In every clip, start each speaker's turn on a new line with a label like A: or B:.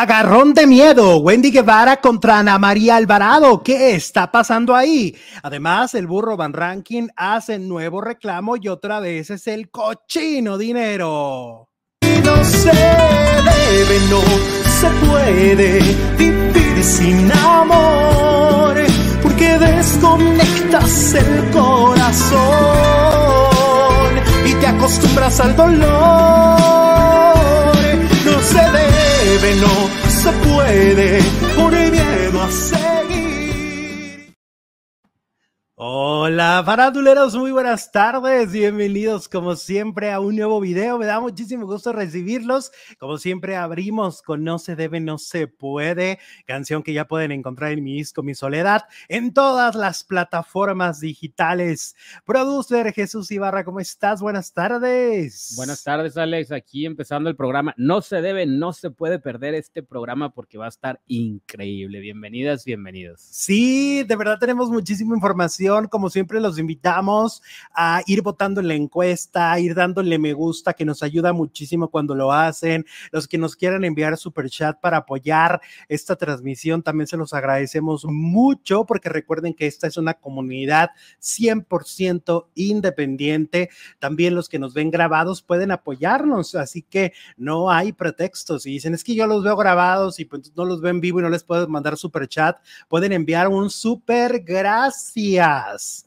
A: Agarrón de miedo, Wendy Guevara contra Ana María Alvarado. ¿Qué está pasando ahí? Además, el burro Van Ranking hace nuevo reclamo y otra vez es el cochino dinero.
B: No se debe, no se puede vivir sin amor, porque desconectas el corazón y te acostumbras al dolor. No se debe, no se puede, por miedo a seguir.
A: Hola, faranduleros, muy buenas tardes. Bienvenidos, como siempre, a un nuevo video. Me da muchísimo gusto recibirlos. Como siempre, abrimos con No se debe, no se puede, canción que ya pueden encontrar en mi disco Mi Soledad en todas las plataformas digitales. Producer Jesús Ibarra, ¿cómo estás? Buenas tardes.
C: Buenas tardes, Alex. Aquí empezando el programa. No se debe, no se puede perder este programa porque va a estar increíble. Bienvenidas, bienvenidos.
A: Sí, de verdad tenemos muchísima información. Como siempre, los invitamos a ir votando en la encuesta, a ir dándole me gusta, que nos ayuda muchísimo cuando lo hacen. Los que nos quieran enviar super chat para apoyar esta transmisión, también se los agradecemos mucho porque recuerden que esta es una comunidad 100% independiente. También los que nos ven grabados pueden apoyarnos, así que no hay pretextos. Y dicen, es que yo los veo grabados y pues no los ven vivo y no les puedo mandar super chat, pueden enviar un super gracias.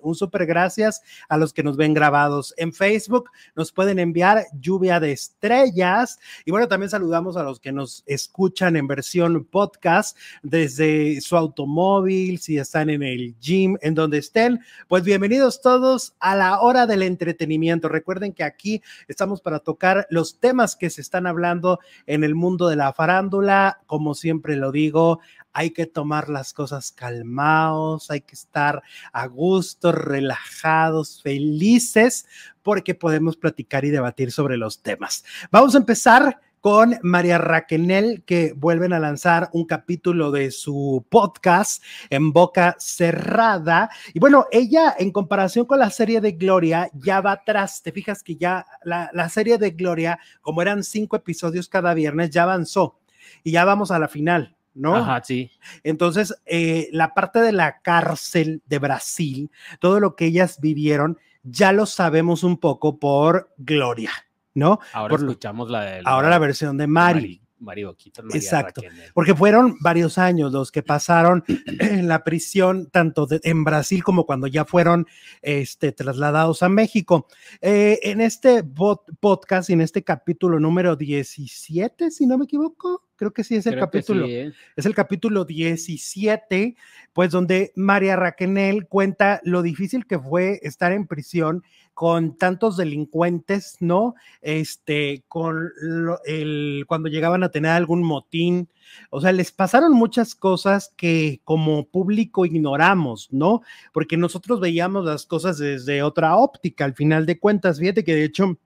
A: Un super gracias a los que nos ven grabados en Facebook. Nos pueden enviar lluvia de estrellas. Y bueno, también saludamos a los que nos escuchan en versión podcast desde su automóvil, si están en el gym, en donde estén. Pues bienvenidos todos a la hora del entretenimiento. Recuerden que aquí estamos para tocar los temas que se están hablando en el mundo de la farándula. Como siempre lo digo, hay que tomar las cosas calmados, hay que estar a gusto, relajados, felices, porque podemos platicar y debatir sobre los temas. Vamos a empezar con María Raquenel, que vuelven a lanzar un capítulo de su podcast en boca cerrada. Y bueno, ella en comparación con la serie de Gloria ya va atrás. Te fijas que ya la, la serie de Gloria, como eran cinco episodios cada viernes, ya avanzó y ya vamos a la final. ¿No?
C: Ajá, sí.
A: Entonces, eh, la parte de la cárcel de Brasil, todo lo que ellas vivieron, ya lo sabemos un poco por Gloria, ¿no?
C: Ahora
A: Por-
C: escuchamos la de
A: Ahora la versión de Mari.
C: Mari Boquitas, María
A: Exacto,
C: Raquel.
A: porque fueron varios años los que pasaron en la prisión, tanto de- en Brasil como cuando ya fueron este, trasladados a México. Eh, en este bot- podcast, en este capítulo número 17, si no me equivoco, creo que sí es el
C: Creo
A: capítulo.
C: sí, ¿eh?
A: Es el capítulo 17, pues donde María Raquenel cuenta lo difícil que fue estar en prisión con tantos delincuentes, ¿no? Este, con lo- el, cuando llegaban a tener algún motín. O sea, les pasaron muchas cosas que como público ignoramos, ¿no? Porque nosotros veíamos las cosas desde otra óptica, al final de cuentas. Fíjate que de hecho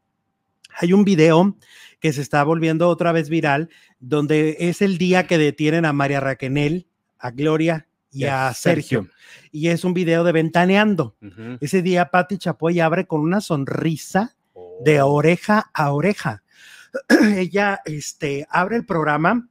A: hay un video que se está volviendo otra vez viral, donde es el día que detienen a María Raquenel, a Gloria y
C: a
A: Sergio.
C: Sergio.
A: Y es un video de Ventaneando. Ese día Patti Chapoy abre con una sonrisa de
C: Oh.
A: oreja a oreja. Ella este, abre el programa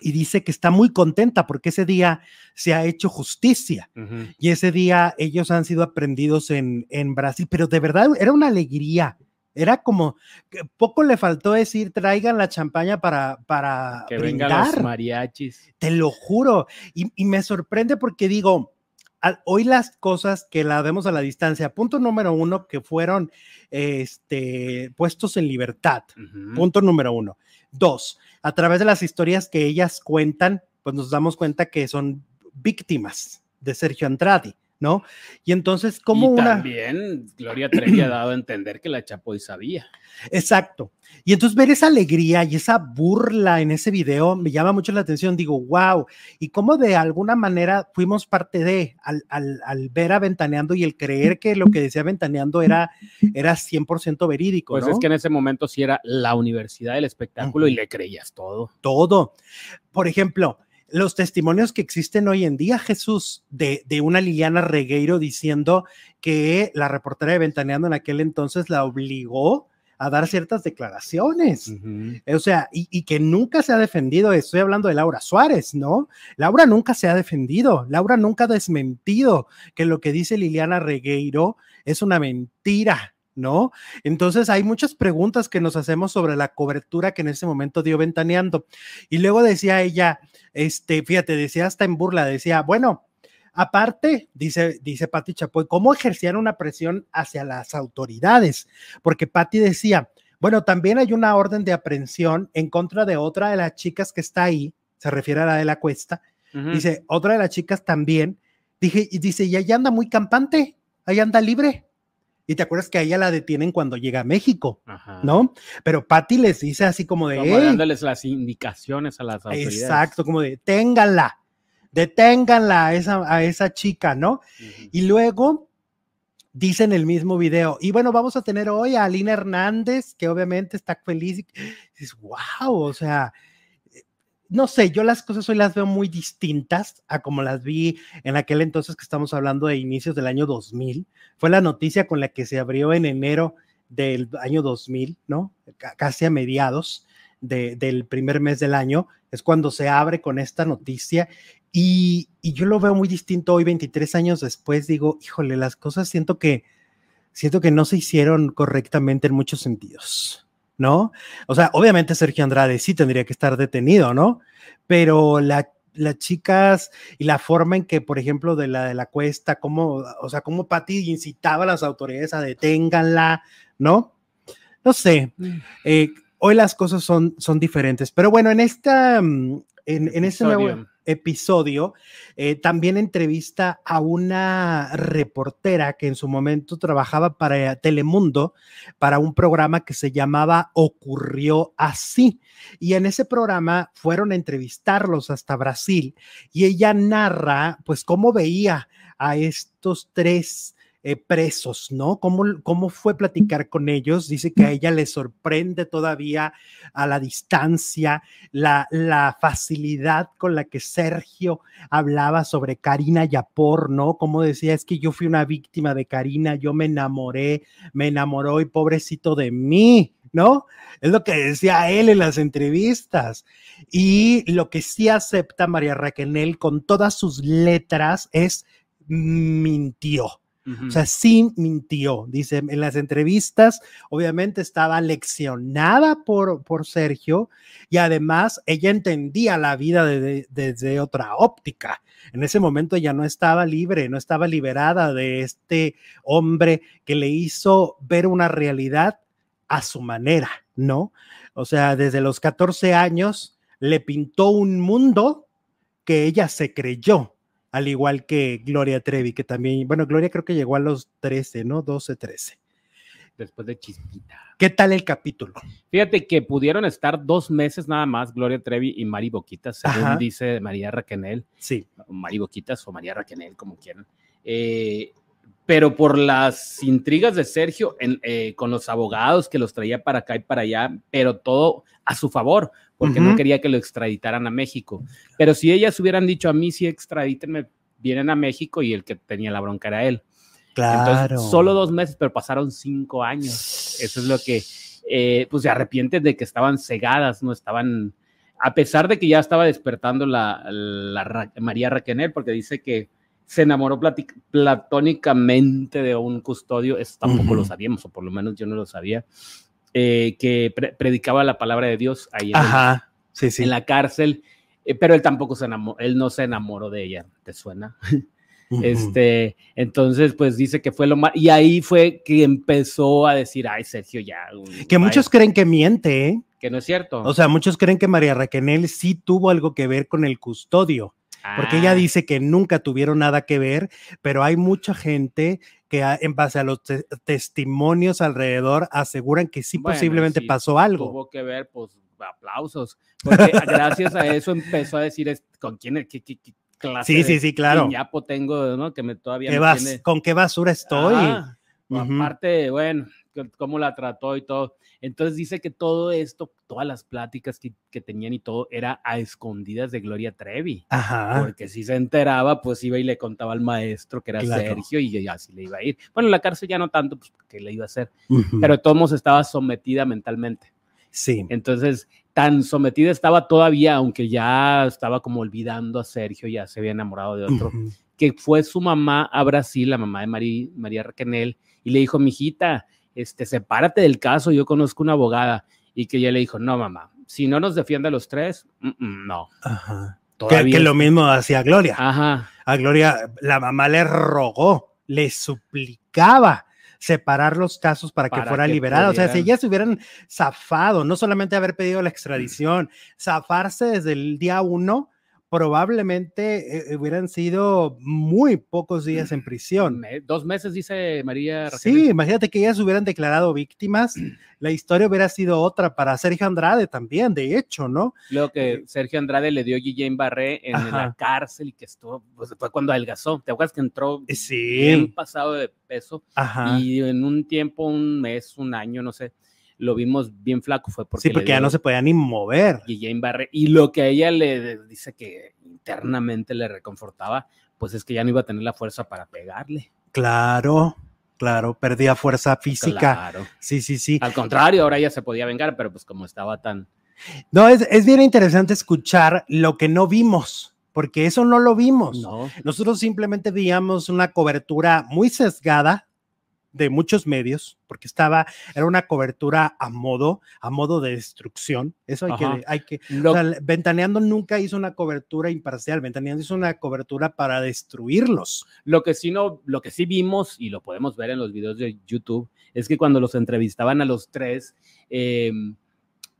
A: y dice que está muy contenta porque ese día se ha hecho justicia y ese día ellos han sido aprendidos en, en Brasil, pero de verdad era una alegría. Era como poco le faltó decir traigan la champaña para, para
C: Que vengan
A: brindar
C: los mariachis.
A: te lo juro. Y, y me sorprende porque digo, al- hoy las cosas que la vemos a la distancia, punto número uno, que fueron este, puestos en libertad, punto número uno. Dos, a través de las historias que ellas cuentan, pues nos damos cuenta que son víctimas de Sergio Andrade, ¿no? Y entonces, como una...
C: también Gloria Trevi ha dado a entender que la Chapoy sabía.
A: Exacto. Y entonces ver esa alegría y esa burla en ese video me llama mucho la atención. Digo, wow, y cómo de alguna manera fuimos parte de, al, al- al ver a Ventaneando y el creer que lo que decía Ventaneando era, era 100% verídico,
C: Pues
A: ¿no?
C: es que en ese momento sí era la universidad del espectáculo y le creías todo.
A: todo. Por ejemplo, los testimonios que existen hoy en día, Jesús, de, de una Liliana Regueiro diciendo que la reportera de Ventaneando en aquel entonces la obligó a dar ciertas declaraciones. O sea, y, y que nunca se ha defendido, estoy hablando de Laura Suárez, ¿no? Laura nunca se ha defendido, Laura nunca ha desmentido que lo que dice Liliana Regueiro es una mentira, ¿no? Entonces hay muchas preguntas que nos hacemos sobre la cobertura que en ese momento dio Ventaneando. Y luego decía ella, este, fíjate, decía hasta en burla, decía, bueno, aparte, dice, dice Patti Chapoy, ¿cómo ejercían una presión hacia las autoridades? Porque Patti decía, bueno, también hay una orden de aprehensión en contra de otra de las chicas que está ahí, se refiere a la de la cuesta, dice, otra de las chicas también, dije, y dice, y allá anda muy campante, ahí anda libre. Y te acuerdas que a ella la detienen cuando llega a México,
C: Ajá.
A: ¿no? Pero Patty les dice así como de,
C: Como dándoles las indicaciones a las autoridades.
A: exacto, como de, ténganla, deténganla a esa, a esa chica, ¿no? Y luego dice en el mismo video, y bueno, vamos a tener hoy a Alina Hernández, que obviamente está feliz. Y dices, wow, o sea, no sé, yo las cosas hoy las veo muy distintas a como las vi en aquel entonces que estamos hablando de inicios del año 2000. Fue la noticia con la que se abrió en enero del año 2000, ¿no? Casi a mediados de- del primer mes del año, es cuando se abre con esta noticia y, y yo lo veo muy distinto hoy, 23 años después, digo, híjole, las cosas siento que, siento que no se hicieron correctamente en muchos sentidos, ¿no? O sea, obviamente Sergio Andrade sí tendría que estar detenido, ¿no? Pero la, las chicas y la forma en que, por ejemplo, de la de la cuesta, cómo, o sea, cómo Patti incitaba a las autoridades a deténganla, ¿no? No sé, eh, hoy las cosas son, son diferentes, pero bueno, en esta, mm, en, en este nuevo
C: Episodio.
A: eh, también entrevista a una reportera que en su momento trabajaba para Telemundo, para un programa que se llamaba Ocurrió así. Y en ese programa fueron a entrevistarlos hasta Brasil y ella narra, pues, cómo veía a estos tres eh, presos, ¿no? ¿Cómo, ¿Cómo fue platicar con ellos? Dice que a ella le sorprende todavía a la distancia la, la facilidad con la que Sergio hablaba sobre Karina Yapor, ¿no? Como decía, es que yo fui una víctima de Karina, yo me enamoré, me enamoró y pobrecito de mí, ¿no? Es lo que decía él en las entrevistas. Y lo que sí acepta María Raquel con todas sus letras es mintió. O sea, sí mintió. Dice, en las entrevistas, obviamente estaba leccionada por, por Sergio y además ella entendía la vida de- de- desde otra óptica. En ese momento ya no estaba libre, no estaba liberada de este hombre que le hizo ver una realidad a su manera, ¿no? O sea, desde los 14 años le pintó un mundo que ella se creyó al igual que Gloria Trevi, que también, bueno, Gloria creo que llegó a los 13, ¿no? 12, 13.
C: Después de Chispita.
A: ¿Qué tal el capítulo?
C: Fíjate que pudieron estar dos meses nada más Gloria Trevi y Mari Boquitas, según
A: Ajá.
C: dice María Raquenel,
A: Sí.
C: Mari Boquitas o María Raquenel, como quieran. Eh, pero por las intrigas de Sergio en, eh, con los abogados que los traía para acá y para allá, pero todo a su favor, porque no quería que lo extraditaran a México. Pero si ellas hubieran dicho a mí, sí, extradítenme, vienen a México y el que tenía la bronca era él.
A: Claro.
C: Entonces, solo dos meses, pero pasaron cinco años. Eso es lo que, eh, pues se arrepienten de que estaban cegadas, no estaban, a pesar de que ya estaba despertando la, la Ra- María Raquenel, porque dice que se enamoró platónicamente de un custodio, eso tampoco lo sabíamos, o por lo menos yo no lo sabía, eh, que pre- predicaba la palabra de Dios ahí en, el-
A: Ajá. Sí, sí.
C: en la cárcel, eh, pero él tampoco se enamoró, él no se enamoró de ella, ¿te suena? Este, entonces, pues dice que fue lo más, y ahí fue que empezó a decir, ay, Sergio, ya.
A: Que muchos creen que miente, ¿eh?
C: que no es cierto.
A: O sea, muchos creen que María Raquel sí tuvo algo que ver con el custodio, porque ella
C: Ah,
A: dice que nunca tuvieron nada que ver, pero hay mucha gente que en base a los te- testimonios alrededor aseguran que sí
C: Bueno,
A: posiblemente
C: sí
A: pasó algo.
C: Tuvo que ver, pues, aplausos, porque gracias a eso empezó a decir, ¿con quién, qué, qué- qué clase
A: Sí, sí, sí, claro.
C: piñapo tengo, ¿no? Que me todavía
A: ¿Qué
C: me
A: vas-
C: tiene-
A: ¿Con qué basura estoy?
C: Ah,
A: Ujú.
C: Aparte, bueno, cómo la trató y todo. Entonces dice que todo esto, todas las pláticas que, que tenían y todo, era a escondidas de Gloria Trevi.
A: Ajá.
C: Porque si se enteraba, pues iba y le contaba al maestro que era
A: Claro.
C: Sergio y así le iba a ir. Bueno, en la cárcel ya no tanto, pues que le iba a hacer.
A: Ujú.
C: Pero de todos estaba sometida mentalmente.
A: sí.
C: Entonces, tan sometida estaba todavía, aunque ya estaba como olvidando a Sergio, ya se había enamorado de otro,
A: Ujú.
C: que fue su mamá a Brasil, la mamá de Mari- María Raquenel, y le dijo, mijita, este, sepárate del caso, yo conozco una abogada, y que ella le dijo, no, mamá, si no nos defiende a los tres, mm, mm, no.
A: Ajá. Que, lo mismo hacía Gloria.
C: Ajá,
A: A Gloria, la mamá le rogó, le suplicaba separar los casos para que fuera
C: que
A: liberada. O sea, si ellas se hubieran zafado, no solamente haber pedido la extradición, zafarse desde el día uno, probablemente eh, hubieran sido muy pocos días en prisión.
C: dos meses, dice María Raquenel.
A: Sí, imagínate que ellas hubieran declarado víctimas, la historia hubiera sido otra para Sergio Andrade también, de hecho, ¿no?
C: Luego que Sergio Andrade le dio Guillén Barré en
A: Ajá.
C: la cárcel y que estuvo, pues fue cuando adelgazó. ¿Te acuerdas que entró bien
A: Sí,
C: pasado de peso?
A: ajá.
C: Y en un tiempo, un mes, un año, no sé, lo vimos bien flaco, fue porque,
A: Sí, porque ya no se podía ni mover.
C: Guillén Barré. Y lo que a ella le dice que internamente le reconfortaba, pues es que ya no iba a tener la fuerza para pegarle.
A: Claro, claro, perdía fuerza física.
C: Claro.
A: Sí, sí, sí.
C: Al contrario, ahora ella se podía vengar, pero pues como estaba tan...
A: No, es, es bien interesante escuchar lo que no vimos, porque eso no lo vimos.
C: No,
A: Nosotros simplemente veíamos una cobertura muy sesgada de muchos medios, porque estaba, era una cobertura a modo, a modo de destrucción. Eso hay
C: Ajá.
A: que, hay que,
C: lo-
A: o sea, Ventaneando nunca hizo una cobertura imparcial, Ventaneando hizo una cobertura para destruirlos.
C: Lo que sí no, lo que sí vimos y lo podemos ver en los videos de YouTube es que cuando los entrevistaban a los tres, eh,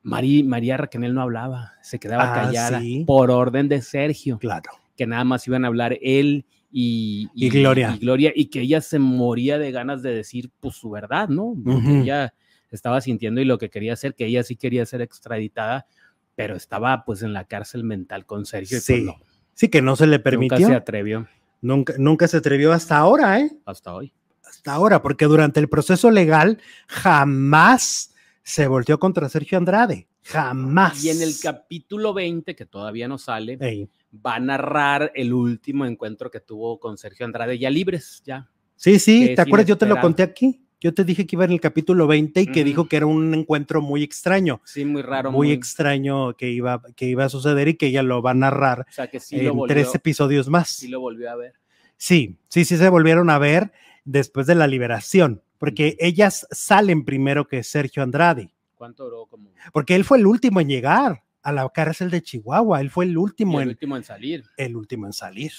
C: Mari- María Raquel no hablaba, se quedaba
A: Ah,
C: callada
A: sí.
C: por orden de Sergio,
A: Claro.
C: que nada más iban a hablar él y,
A: Y Gloria.
C: y Gloria, y que ella se moría de ganas de decir pues su verdad, ¿no?
A: Ujú.
C: ella estaba sintiendo y lo que quería hacer, que ella sí quería ser extraditada, pero estaba pues en la cárcel mental con Sergio y pues,
A: Sí,
C: no,
A: Sí, que no se le
C: nunca
A: permitió.
C: se atrevió
A: Nunca, nunca se atrevió hasta ahora, ¿eh?
C: hasta hoy.
A: Hasta ahora, porque durante el proceso legal jamás se volteó contra Sergio Andrade. Jamás.
C: Y en el capítulo 20, que todavía no sale,
A: Ey.
C: Va a narrar el último encuentro que tuvo con Sergio Andrade, ya libres, ya.
A: Sí, sí, ¿te acuerdas? Yo te lo conté aquí. Yo te dije que iba en el capítulo 20 y que dijo que era un encuentro muy extraño.
C: Sí, muy raro.
A: muy, extraño que iba, que iba a suceder y que ella lo va a narrar
C: O sea, que sí lo,
A: en
C: volvió,
A: tres episodios más.
C: sí lo volvió a ver.
A: Sí, sí, sí se volvieron a ver después de la liberación, porque ellas salen primero que Sergio Andrade,
C: ¿Cuánto duró? Como
A: porque él fue el último en llegar a la cárcel de Chihuahua, él fue el último
C: el
A: en
C: último en salir.
A: el último en salir.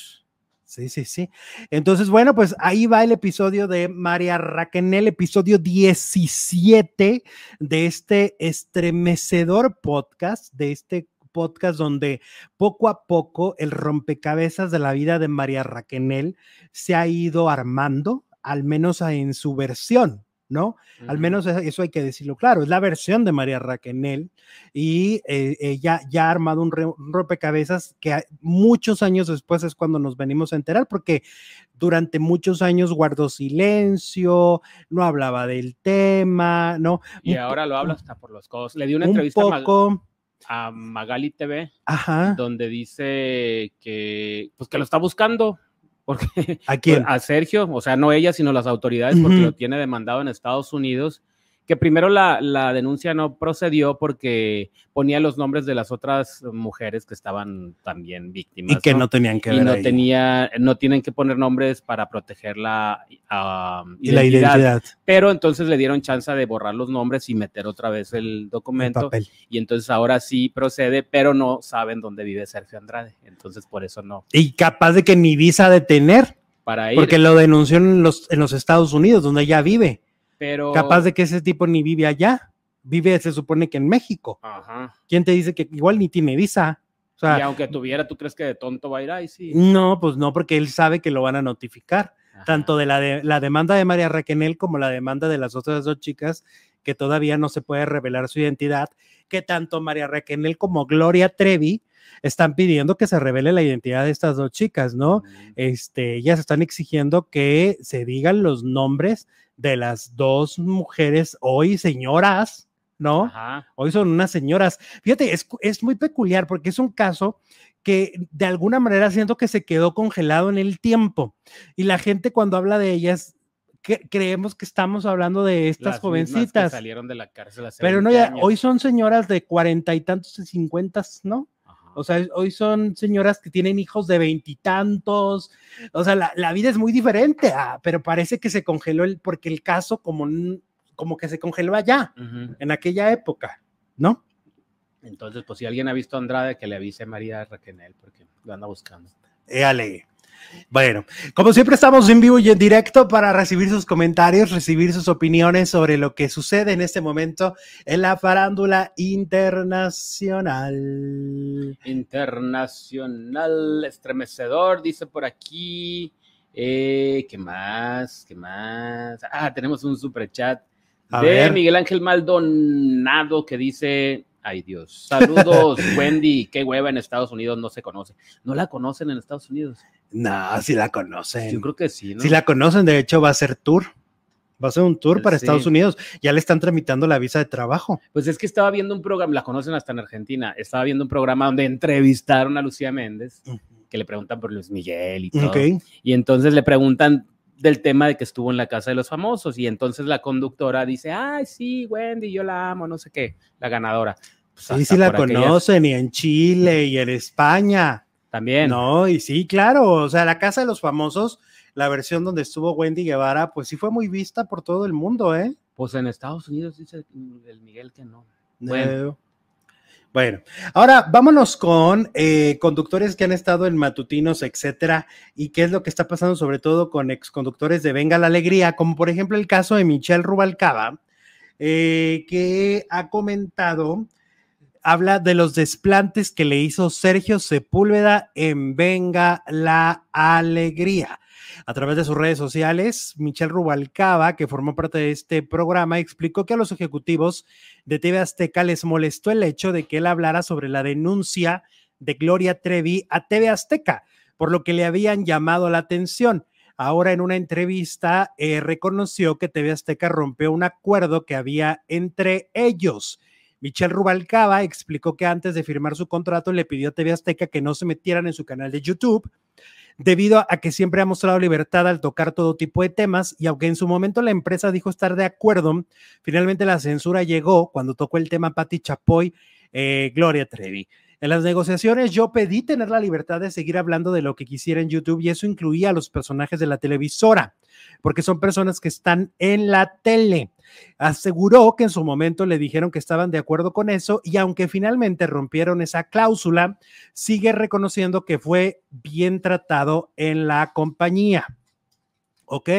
A: Sí, sí, sí. Entonces, bueno, pues ahí va el episodio de María Raquenel, episodio 17 de este estremecedor podcast, de este podcast donde poco a poco el rompecabezas de la vida de María Raquenel se ha ido armando, al menos en su versión, ¿no? Al menos eso eso hay que decirlo claro, es la versión de María Raquenel y eh, ella ya ha armado un, re- un rompecabezas que muchos años después es cuando nos venimos a enterar, porque durante muchos años guardó silencio, no hablaba del tema, ¿no?
C: Y
A: Un
C: ahora lo habla hasta por los codos. Le di una
A: Un
C: entrevista a Magali TV
A: ajá,
C: donde dice que pues que lo está buscando porque
A: ¿a quién?
C: a Sergio, o sea, no ella, sino las autoridades, porque lo tiene demandado en Estados Unidos, que primero la, la denuncia no procedió porque ponía los nombres de las otras mujeres que estaban también víctimas.
A: Y que no tenían que
C: y
A: ver
C: no
A: ahí.
C: tenía, no tienen que poner nombres para proteger la, ah,
A: Y la
C: identidad. Pero entonces le dieron chance de borrar los nombres y meter otra vez el
A: el
C: documento.
A: papel.
C: Y entonces ahora sí procede, pero no saben dónde vive Sergio Andrade. Entonces por eso no.
A: Y capaz de que ni visa de tener,
C: Para ir,
A: porque lo denunció en los, en los Estados Unidos, donde ella vive.
C: Pero...
A: Capaz de que ese tipo ni vive allá, vive, se supone que en México.
C: Ajá.
A: ¿Quién te dice que igual ni tiene visa? O sea,
C: y aunque tuviera, ¿tú crees que de tonto va a ir ahí? Sí.
A: no, pues no, porque él sabe que lo van a notificar,
C: Ajá.
A: tanto de la, de la demanda de María Raquenel como la demanda de las otras dos chicas, que todavía no se puede revelar su identidad, que tanto María Raquenel como Gloria Trevi están pidiendo que se revele la identidad de estas dos chicas, ¿no? Este, ellas están exigiendo que se digan los nombres de las dos mujeres hoy señoras, ¿no?
C: Ajá.
A: Hoy son unas señoras. Fíjate, es, es muy peculiar porque es un caso que de alguna manera siento que se quedó congelado en el tiempo. Y la gente cuando habla de ellas, creemos que estamos hablando de estas
C: Las mismas que
A: jovencitas.
C: salieron de la cárcel hace
A: Pero no,
C: 20
A: ya,
C: años.
A: hoy son señoras de cuarenta y tantos y cincuentas, ¿no? O sea, hoy son señoras que tienen hijos de veintitantos. O sea, la, la vida es muy diferente, ah, pero parece que se congeló el, porque el caso como, como que se congeló allá, en aquella época, ¿no?
C: Entonces, pues si alguien ha visto a Andrade, que le avise a María Raquenel, porque lo anda buscando.
A: Éale. Bueno, como siempre estamos en vivo y en directo para recibir sus comentarios, recibir sus opiniones sobre lo que sucede en este momento en la farándula internacional.
C: Internacional, estremecedor, dice por aquí. Eh, ¿Qué más? ¿Qué más? Ah, tenemos un super chat
A: A
C: de
A: ver.
C: Miguel Ángel Maldonado que dice, ay Dios, saludos Wendy, qué hueva en Estados Unidos no se conoce. ¿No la conocen en Estados Unidos?
A: No, si la conocen.
C: Yo creo que sí, ¿no?
A: Si la conocen, de hecho va a ser tour. Va a ser un tour para
C: Sí.
A: Estados Unidos. Ya le están tramitando la visa de trabajo.
C: Pues es que estaba viendo un programa, la conocen hasta en Argentina, estaba viendo un programa donde entrevistaron a Lucía Méndez, que le preguntan por Luis Miguel y todo. Y entonces le preguntan del tema de que estuvo en la casa de los famosos. Y entonces la conductora dice, ay, sí, Wendy, yo la amo, no sé qué, la ganadora. Pues
A: Sí, sí la
C: aquellas
A: conocen, y en Chile, y en España.
C: También.
A: No, y sí, claro. O sea, la casa de los famosos, la versión donde estuvo Wendy Guevara, pues sí fue muy vista por todo el mundo, ¿eh?
C: Pues en Estados Unidos dice el Miguel que no. Bueno.
A: Eh, Bueno, ahora vámonos con eh, conductores que han estado en matutinos, etcétera, y qué es lo que está pasando, sobre todo con exconductores de Venga la Alegría, como por ejemplo el caso de Michelle Rubalcaba, eh, que ha comentado, habla de los desplantes que le hizo Sergio Sepúlveda en Venga la Alegría. A través de sus redes sociales, Michelle Rubalcaba, que formó parte de este programa, explicó que a los ejecutivos de TV Azteca les molestó el hecho de que él hablara sobre la denuncia de Gloria Trevi a TV Azteca, por lo que le habían llamado la atención. Ahora en una entrevista eh, reconoció que TV Azteca rompió un acuerdo que había entre ellos. Michelle Rubalcaba explicó que antes de firmar su contrato le pidió a TV Azteca que no se metieran en su canal de YouTube debido a que siempre ha mostrado libertad al tocar todo tipo de temas y aunque en su momento la empresa dijo estar de acuerdo, finalmente la censura llegó cuando tocó el tema Patti Chapoy, eh, Gloria Trevi. En las negociaciones yo pedí tener la libertad de seguir hablando de lo que quisiera en YouTube y eso incluía a los personajes de la televisora, porque son personas que están en la tele. Aseguró que en su momento le dijeron que estaban de acuerdo con eso y aunque finalmente rompieron esa cláusula, sigue reconociendo que fue bien tratado en la compañía. ¿Ok?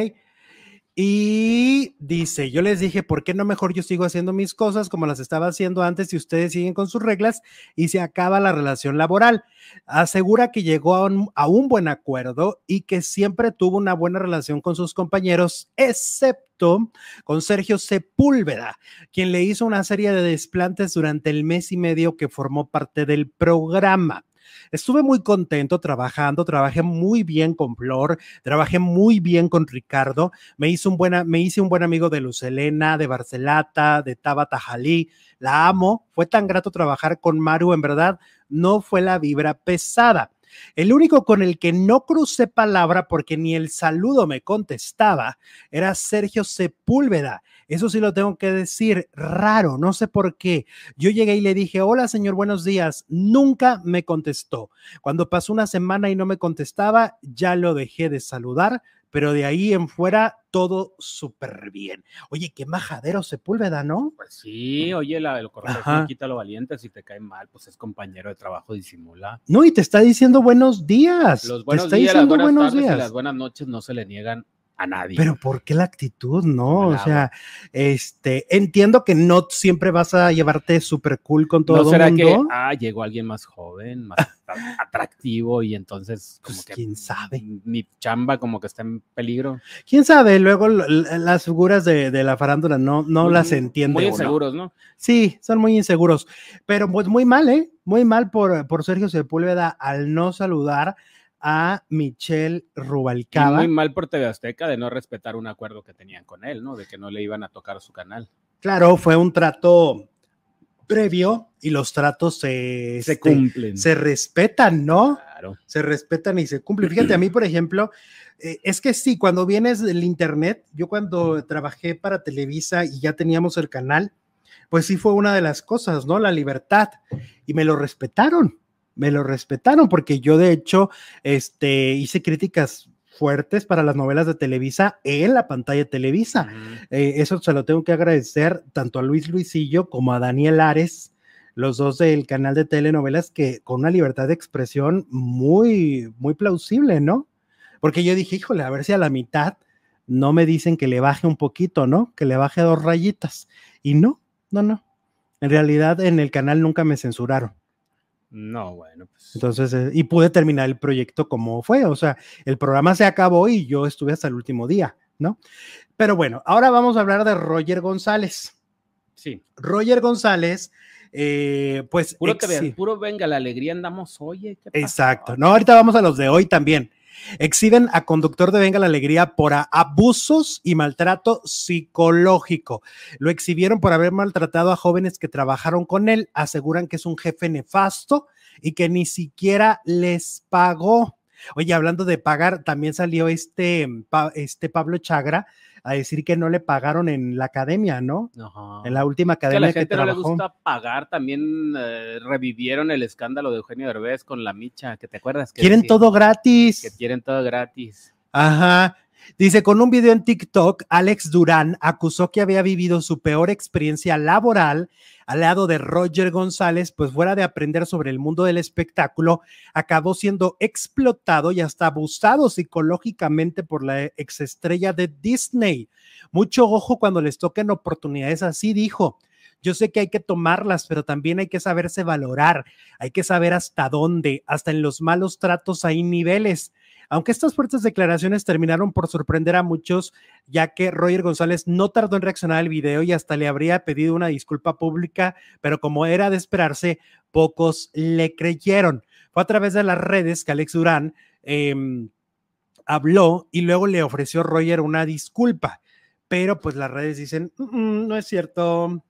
A: Y dice, yo les dije, ¿por qué no mejor yo sigo haciendo mis cosas como las estaba haciendo antes y ustedes siguen con sus reglas y se acaba la relación laboral? Asegura que llegó a un, a un buen acuerdo y que siempre tuvo una buena relación con sus compañeros, excepto con Sergio Sepúlveda, quien le hizo una serie de desplantes durante el mes y medio que formó parte del programa. Estuve muy contento trabajando, trabajé muy bien con Flor, trabajé muy bien con Ricardo, me hice un, buena, me hice un buen amigo de Luz Helena, de Barcelata, de Tabata Jalí, la amo, fue tan grato trabajar con Maru, en verdad, no fue la vibra pesada. El único con el que no crucé palabra porque ni el saludo me contestaba era Sergio Sepúlveda. Eso sí lo tengo que decir, raro, no sé por qué. Yo llegué y le dije, hola señor, buenos días. Nunca me contestó. Cuando pasó una semana y no me contestaba, ya lo dejé de saludar, pero de ahí en fuera todo súper bien. Oye, qué majadero Sepúlveda, ¿no?
C: Pues sí, oye, la, el correcto quita lo valiente, si te cae mal, pues es compañero de trabajo, disimula.
A: No, y te está diciendo buenos días.
C: Los
A: te
C: buenos
A: está
C: días, las
A: diciendo
C: buenas
A: buenos
C: tardes y
A: días.
C: las buenas noches no se le niegan a nadie.
A: Pero ¿por qué la actitud, no? O sea, este, entiendo que no siempre vas a llevarte súper cool con todo
C: ¿No
A: el mundo.
C: que ah, llegó alguien más joven, más atra- atractivo y entonces como
A: Pues,
C: que
A: quién sabe.
C: mi chamba como que está en peligro?
A: ¿Quién sabe? Luego las figuras de, de la farándula no, no
C: Muy-
A: las entiende
C: Muy inseguros, ¿no?
A: Sí, son muy inseguros. Pero pues muy mal, ¿eh? Muy mal por, por Sergio Sepúlveda al no saludar a Michelle
C: Y
A: Rubalcaba.
C: muy mal por TV Azteca de no respetar un acuerdo que tenían con él, ¿no? De que no le iban a tocar su canal.
A: Claro, fue un trato previo y los tratos se,
C: Se
A: este,
C: cumplen.
A: se respetan, ¿no?
C: Claro.
A: se respetan y se cumplen. Fíjate, a mí, por ejemplo, eh, es que sí, cuando vienes del internet, yo cuando trabajé para Televisa y ya teníamos el canal, pues sí fue una de las cosas, ¿no? La libertad. Y me lo respetaron, me lo respetaron, porque yo de hecho, este, hice críticas fuertes para las novelas de Televisa en la pantalla de Televisa. Eh, eso se lo tengo que agradecer tanto a Luis Luisillo como a Daniel Ares, los dos del canal de telenovelas, que con una libertad de expresión muy, muy plausible, ¿no? Porque yo dije, híjole, a ver si a la mitad no me dicen que le baje un poquito, ¿no? Que le baje dos rayitas. Y no, no, no. En realidad en el canal nunca me censuraron.
C: No, bueno, pues.
A: Entonces, eh, y pude terminar el proyecto como fue. O sea, el programa se acabó y yo estuve hasta el último día, ¿no? Pero bueno, ahora vamos a hablar de Roger González.
C: sí.
A: Roger González, eh, pues.
C: Puro, TV puro venga, la alegría andamos, oye. ¿qué pasó?
A: Exacto. No, ahorita vamos a los de hoy también. Exhiben a conductor de Venga la Alegría por abusos y maltrato psicológico. Lo exhibieron por haber maltratado a jóvenes que trabajaron con él. Aseguran que es un jefe nefasto y que ni siquiera les pagó. Oye, hablando de pagar, también salió este, Pa- este Pablo Chagra a decir que no le pagaron en la academia, ¿no?
C: Ajá.
A: En la última
C: Es que a
A: academia
C: la
A: que,
C: gente no le gusta pagar. También eh, revivieron el escándalo de Eugenio Derbez con la micha, que te acuerdas. Que
A: Quieren
C: decía
A: todo gratis.
C: Que quieren todo gratis.
A: Ajá. Dice, con un video en TikTok, Alex Durán acusó que había vivido su peor experiencia laboral al lado de Roger González, pues fuera de aprender sobre el mundo del espectáculo, acabó siendo explotado y hasta abusado psicológicamente por la exestrella de Disney. Mucho ojo cuando les toquen oportunidades así, dijo. Yo sé que hay que tomarlas, pero también hay que saberse valorar, hay que saber hasta dónde, hasta en los malos tratos hay niveles. Aunque estas fuertes declaraciones terminaron por sorprender a muchos, ya que Roger González no tardó en reaccionar al video y hasta le habría pedido una disculpa pública, pero como era de esperarse, pocos le creyeron. Fue a través de las redes que Alex Durán em, habló y luego le ofreció Roger una disculpa, pero pues las redes dicen, "Mm, mm, no es cierto,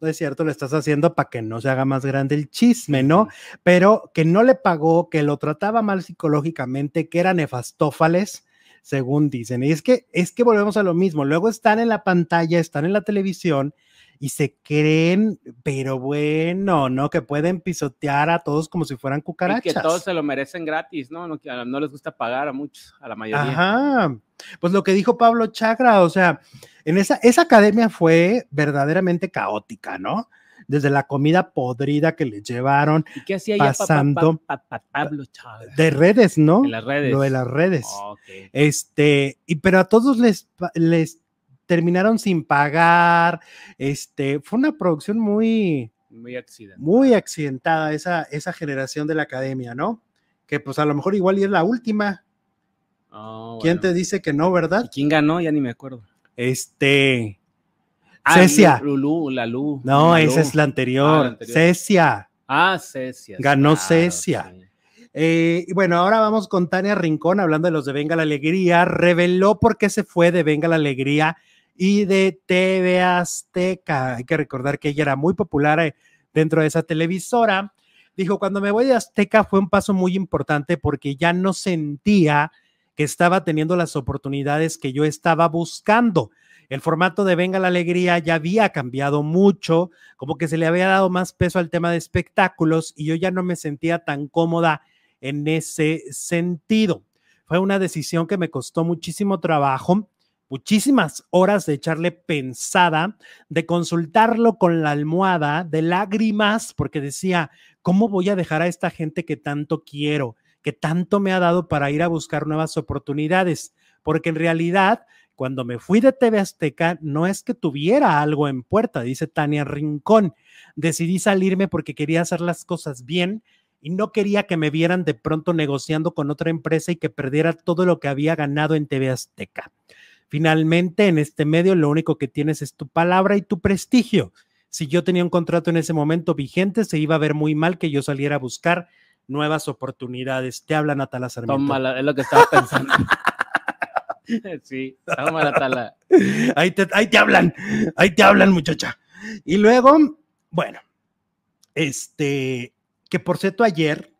A: no es cierto, lo estás haciendo para que no se haga más grande el chisme, ¿no? Pero que no le pagó, que lo trataba mal psicológicamente, que era nefastófales, según dicen. Y es que, es que volvemos a lo mismo. Luego están en la pantalla, están en la televisión y se creen, pero bueno, ¿no? Que pueden pisotear a todos como si fueran
C: Y
A: cucarachas.
C: que todos se lo merecen gratis, ¿no? No, les gusta pagar a muchos, a la mayoría.
A: Ajá. Pues lo que dijo Pablo Chagra, o sea, en esa, esa academia fue verdaderamente caótica, ¿no? Desde la comida podrida que le llevaron
C: ¿Y qué hacía
A: pasando-
C: pa- pa- pa- Pablo Chávez?
A: de redes, ¿no?
C: En las redes.
A: Lo de las redes.
C: Ok.
A: Este, y pero a todos les, les terminaron sin pagar. Este, fue una producción muy,
C: Muy
A: accidentada esa, esa generación de la academia, ¿no? Que pues a lo mejor igual y es la última.
C: Oh,
A: ¿Quién
C: bueno.
A: te dice que no,
C: ¿Y
A: verdad?
C: quién ganó? Ya ni me acuerdo.
A: Este,
C: Ah,
A: Cecia.
C: Lulú, la Lu.
A: no, esa es la anterior.
C: Ah, la anterior.
A: Cecia.
C: Ah, Cecia.
A: Ganó
C: claro,
A: Cecia.
C: sí.
A: Eh, y bueno, ahora vamos con Tania Rincón, hablando de los de Venga la Alegría. Reveló por qué se fue de Venga la Alegría y de TV Azteca. Hay que recordar que ella era muy popular eh, dentro de esa televisora. Dijo, cuando me voy de Azteca fue un paso muy importante porque ya no sentía que estaba teniendo las oportunidades que yo estaba buscando. El formato de Venga la Alegría ya había cambiado mucho, como que se le había dado más peso al tema de espectáculos y yo ya no me sentía tan cómoda en ese sentido. Fue una decisión que me costó muchísimo trabajo, muchísimas horas de echarle pensada, de consultarlo con la almohada, de lágrimas, porque decía, ¿cómo voy a dejar a esta gente que tanto quiero, que tanto me ha dado para ir a buscar nuevas oportunidades? porque en realidad cuando me fui de TV Azteca, no es que tuviera algo en puerta, dice Tania Rincón. Decidí salirme porque quería hacer las cosas bien y no quería que me vieran de pronto negociando con otra empresa y que perdiera todo lo que había ganado en TV Azteca. Finalmente, en este medio lo único que tienes es tu palabra y tu prestigio. Si yo tenía un contrato en ese momento vigente, se iba a ver muy mal que yo saliera a buscar nuevas oportunidades. Te habla Natala Sarmiento.
C: Tómala, es lo que estaba pensando. sí, tómala, Tala.
A: Ahí te, ahí te hablan, ahí te hablan, muchacha. Y luego, bueno, este, que por cierto, ayer,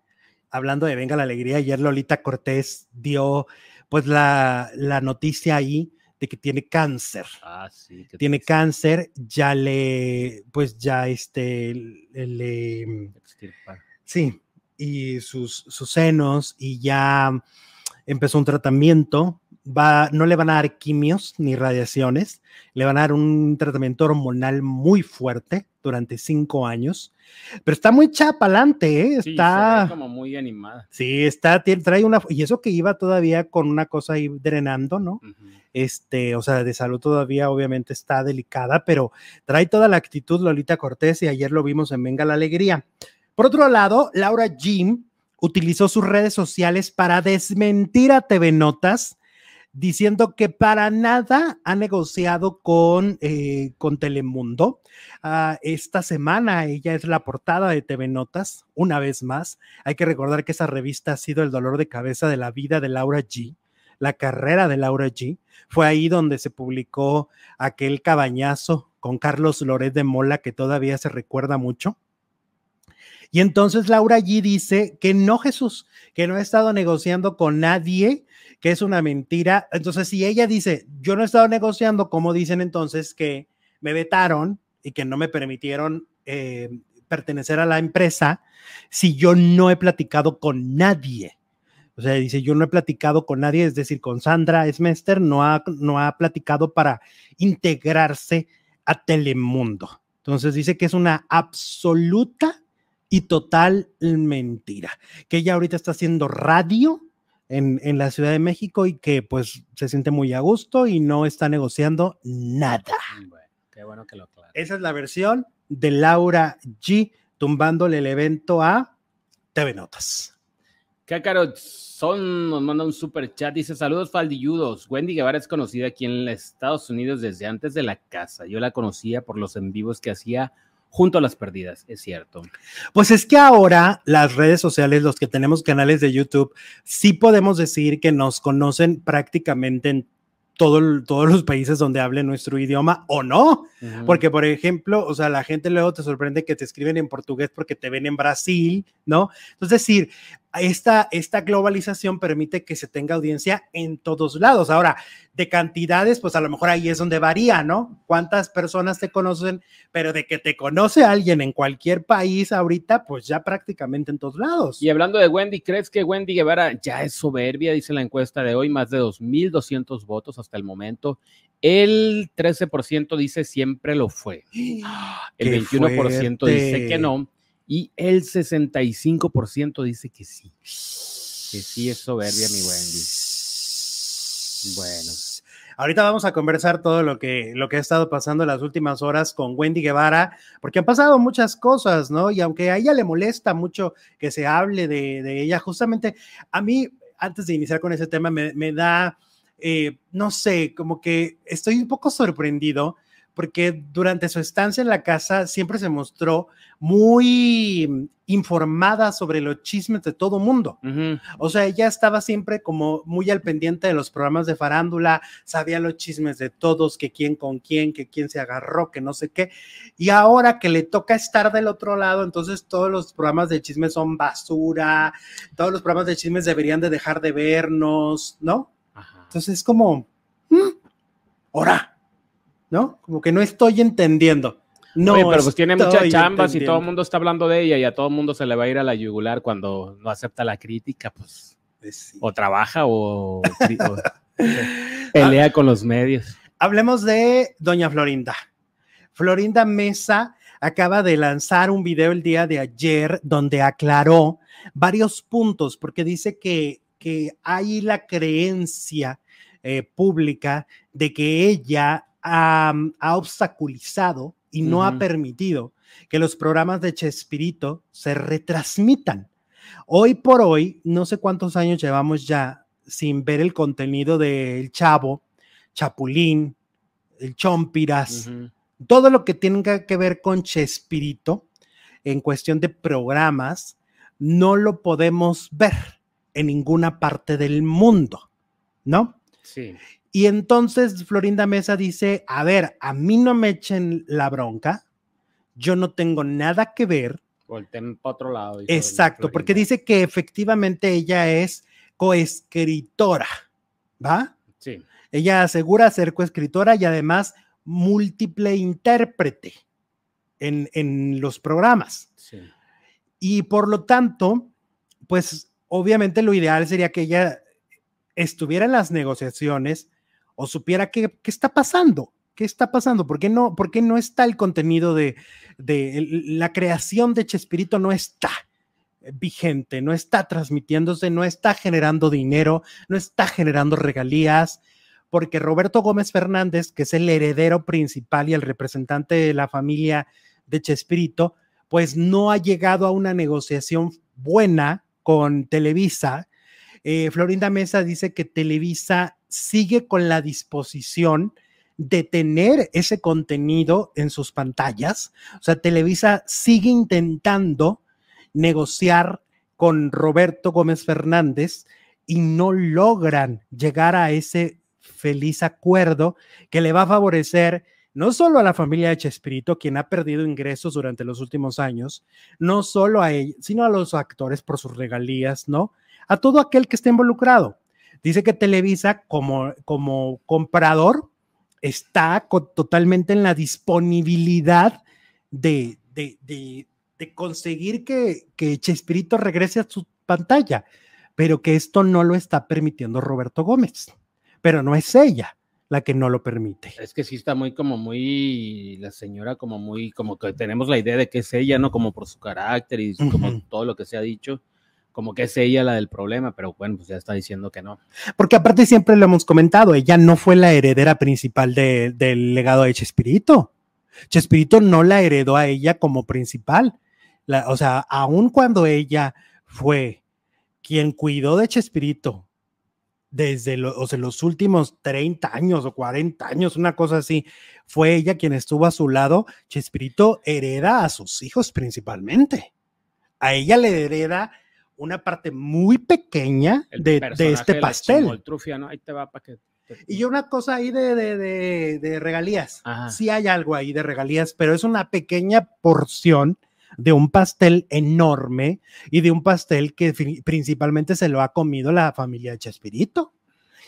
A: hablando de Venga la Alegría, ayer Lolita Cortés dio pues la, la noticia ahí de que tiene cáncer.
C: Ah, sí.
A: Tiene
C: triste.
A: cáncer, ya le, pues ya este, le,
C: Extirpar.
A: sí, y sus, sus senos, y ya empezó un tratamiento. Va, no le van a dar quimios ni radiaciones, le van a dar un tratamiento hormonal muy fuerte durante cinco años, pero está muy chapalante, ¿eh?
C: Sí,
A: está,
C: ve como muy animada.
A: sí, está, trae una, y eso que iba todavía con una cosa ahí drenando, ¿no? Este, o sea, de salud todavía obviamente está delicada, pero trae toda la actitud Lolita Cortés y ayer lo vimos en Venga la Alegría. Por otro lado, Laura Jim utilizó sus redes sociales para desmentir a TV Notas, diciendo que para nada ha negociado con, eh, con Telemundo. Ah, esta semana ella es la portada de TV Notas, una vez más. Hay que recordar que esa revista ha sido el dolor de cabeza de la vida de Laura G la carrera de Laura G. Fue ahí donde se publicó aquel cabañazo con Carlos Loret de Mola que todavía se recuerda mucho. Y entonces Laura G dice que no, Jesús, que no ha estado negociando con nadie, que es una mentira. Entonces, si ella dice, yo no he estado negociando, ¿cómo dicen entonces que me vetaron y que no me permitieron eh, pertenecer a la empresa si yo no he platicado con nadie? O sea, dice, yo no he platicado con nadie, es decir, con Sandra Esmester, no ha, no ha platicado para integrarse a Telemundo. Entonces dice que es una absoluta y total mentira, que ella ahorita está haciendo radio en, en la Ciudad de México y que pues se siente muy a gusto y no está negociando nada.
C: Bueno, qué bueno que lo.
A: Esa es la versión de Laura G tumbándole el evento a TV Notas.
C: Cácaro Son nos manda un super chat. Dice: Saludos, faldilludos. Wendy Guevara es conocida aquí en Estados Unidos desde antes de la casa. Yo la conocía por los en vivos que hacía junto a las perdidas, es cierto.
A: Pues es que ahora las redes sociales, los que tenemos canales de YouTube, sí podemos decir que nos conocen prácticamente en todo, todos los países donde hable nuestro idioma o no.
C: Ujú.
A: Porque, por ejemplo, o sea, la gente luego te sorprende que te escriben en portugués porque te ven en Brasil, ¿no? Es decir, esta, esta globalización permite que se tenga audiencia en todos lados. Ahora, de cantidades, pues a lo mejor ahí es donde varía, ¿no? ¿Cuántas personas te conocen? Pero de que te conoce alguien en cualquier país ahorita, pues ya prácticamente en todos lados.
C: Y hablando de Wendy, ¿crees que Wendy Guevara ya es soberbia? Dice la encuesta de hoy, más de 2.200 votos hasta el momento. El 13% dice siempre lo fue. El
A: ¡Qué
C: 21% dice
A: fuerte!
C: que no. Y el 65% dice que sí. Que sí es soberbia, mi Wendy. Bueno.
A: Ahorita vamos a conversar todo lo que, lo que ha estado pasando las últimas horas con Wendy Guevara, porque han pasado muchas cosas, ¿no? Y aunque a ella le molesta mucho que se hable de, de ella, justamente a mí, antes de iniciar con ese tema, me, me da, eh, no sé, como que estoy un poco sorprendido porque durante su estancia en la casa siempre se mostró muy informada sobre los chismes de todo mundo. O sea, ella estaba siempre como muy al pendiente de los programas de farándula, sabía los chismes de todos, que quién con quién, que quién se agarró, que no sé qué. Y ahora que le toca estar del otro lado, entonces todos los programas de chismes son basura, todos los programas de chismes deberían de dejar de vernos, ¿no?
C: Ajá.
A: Entonces es como, mm, ahora, ¿no? Como que no estoy entendiendo. No,
C: Oye, pero pues tiene muchas chambas y todo el mundo está hablando de ella y a todo el mundo se le va a ir a la yugular cuando no acepta la crítica, pues
A: Pues sí.
C: o trabaja o, o pelea con los medios.
A: Hablemos de Doña Florinda. Florinda Mesa acaba de lanzar un video el día de ayer donde aclaró varios puntos porque dice que, que hay la creencia eh, pública de que ella ha, ha obstaculizado y no ha permitido que los programas de Chespirito se retransmitan. Hoy por hoy, no sé cuántos años llevamos ya sin ver el contenido del Chavo, Chapulín, el Chompiras,
C: Ujú.
A: todo lo que tenga que ver con Chespirito en cuestión de programas, no lo podemos ver en ninguna parte del mundo, ¿no?
C: Sí.
A: Y entonces Florinda Mesa dice, a ver, a mí no me echen la bronca, yo no tengo nada que ver,
C: Volteen para otro lado.
A: exacto, porque dice que efectivamente ella es coescritora, ¿va?
C: Sí.
A: Ella asegura ser coescritora y además múltiple intérprete en, en los programas.
C: Sí.
A: Y por lo tanto, pues obviamente lo ideal sería que ella estuviera en las negociaciones o supiera qué, qué está pasando, qué está pasando, por qué no, por qué no está el contenido de, de la creación de Chespirito, no está vigente, no está transmitiéndose, no está generando dinero, no está generando regalías, porque Roberto Gómez Fernández, que es el heredero principal y el representante de la familia de Chespirito, pues no ha llegado a una negociación buena con Televisa. Eh, Florinda Mesa dice que Televisa sigue con la disposición de tener ese contenido en sus pantallas. O sea, Televisa sigue intentando negociar con Roberto Gómez Fernández y no logran llegar a ese feliz acuerdo que le va a favorecer no solo a la familia de Chespirito, quien ha perdido ingresos durante los últimos años, no solo a él, sino a los actores por sus regalías, ¿no? A todo aquel que esté involucrado. Dice que Televisa, como, como comprador, está totalmente en la disponibilidad de, de, de- de conseguir que, que Chespirito regrese a su pantalla, pero que esto no lo está permitiendo Roberto Gómez. Pero no es ella la que no lo permite.
C: Es que sí está muy como muy, la señora como muy, como que tenemos la idea de que es ella, ¿no? Como por su carácter y como todo lo que se ha dicho, como que es ella la del problema, pero bueno, pues ya está diciendo que no.
A: Porque aparte siempre lo hemos comentado, ella no fue la heredera principal de- del legado de Chespirito. Chespirito no la heredó a ella como principal. O sea, aun cuando ella fue quien cuidó de Chespirito desde los últimos 30 años o 40 años, una cosa así, fue ella quien estuvo a su lado, Chespirito hereda a sus hijos principalmente. A ella le hereda una parte muy pequeña de, este pastel.
C: ¿no? Ahí te va para que...
A: Y una cosa ahí de, de, de- de regalías.
C: Ajá.
A: Sí hay algo ahí de regalías, pero es una pequeña porción de un pastel enorme y de un pastel que principalmente se lo ha comido la familia de Chespirito.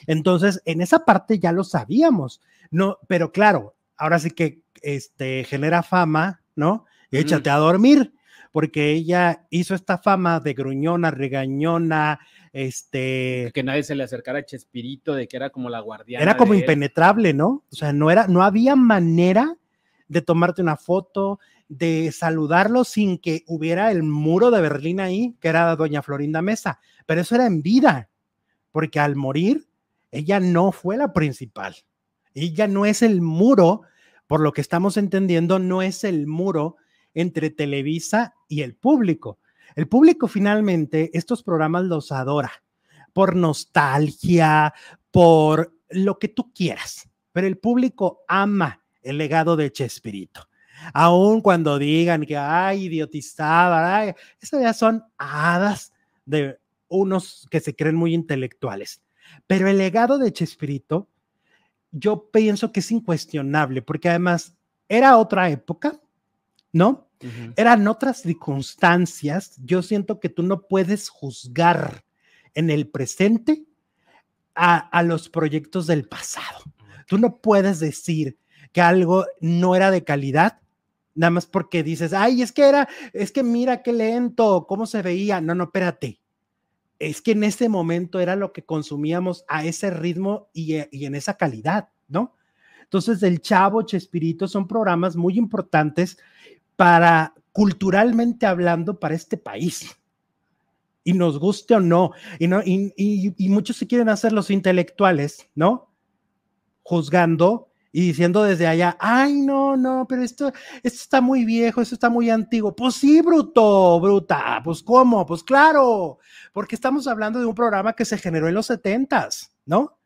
A: Entonces, en esa parte ya lo sabíamos, no, pero claro, ahora sí que este genera fama, ¿no? Échate a dormir, porque ella hizo esta fama de gruñona, regañona, este,
C: Que nadie se le acercara a Chespirito, de que era como la guardiana.
A: era como
C: él.
A: impenetrable, ¿no? O sea, no era, no había manera de tomarte una foto, de saludarlo sin que hubiera el muro de Berlín ahí, que era doña Florinda Mesa. Pero eso era en vida, porque al morir, ella no fue la principal. Ella no es el muro, por lo que estamos entendiendo, no es el muro entre Televisa y el público. El público finalmente estos programas los adora por nostalgia, por lo que tú quieras, pero el público ama el legado de Chespirito. Aun cuando digan que, ay, idiotizaba, ay, ya son hadas de unos que se creen muy intelectuales. Pero el legado de Chespirito, yo pienso que es incuestionable, porque además era otra época, ¿no? Eran otras circunstancias. Yo siento que tú no puedes juzgar en el presente a, a los proyectos del pasado. Tú no puedes decir que algo no era de calidad, nada más porque dices, ay, es que era, es que mira qué lento, cómo se veía. No, no, espérate. Es que en ese momento era lo que consumíamos a ese ritmo y, eh, y en esa calidad, ¿no? Entonces, El Chavo, Chespirito son programas muy importantes para culturalmente hablando para este país. y nos guste o no, y, no, y, y- muchos se quieren hacer los intelectuales, ¿no? Juzgando y diciendo desde allá, ay, no, no, pero esto, esto está muy viejo, esto está muy antiguo. Pues sí, bruto, bruta, pues cómo, pues claro, porque estamos hablando de un programa que se generó en los setentas, ¿no?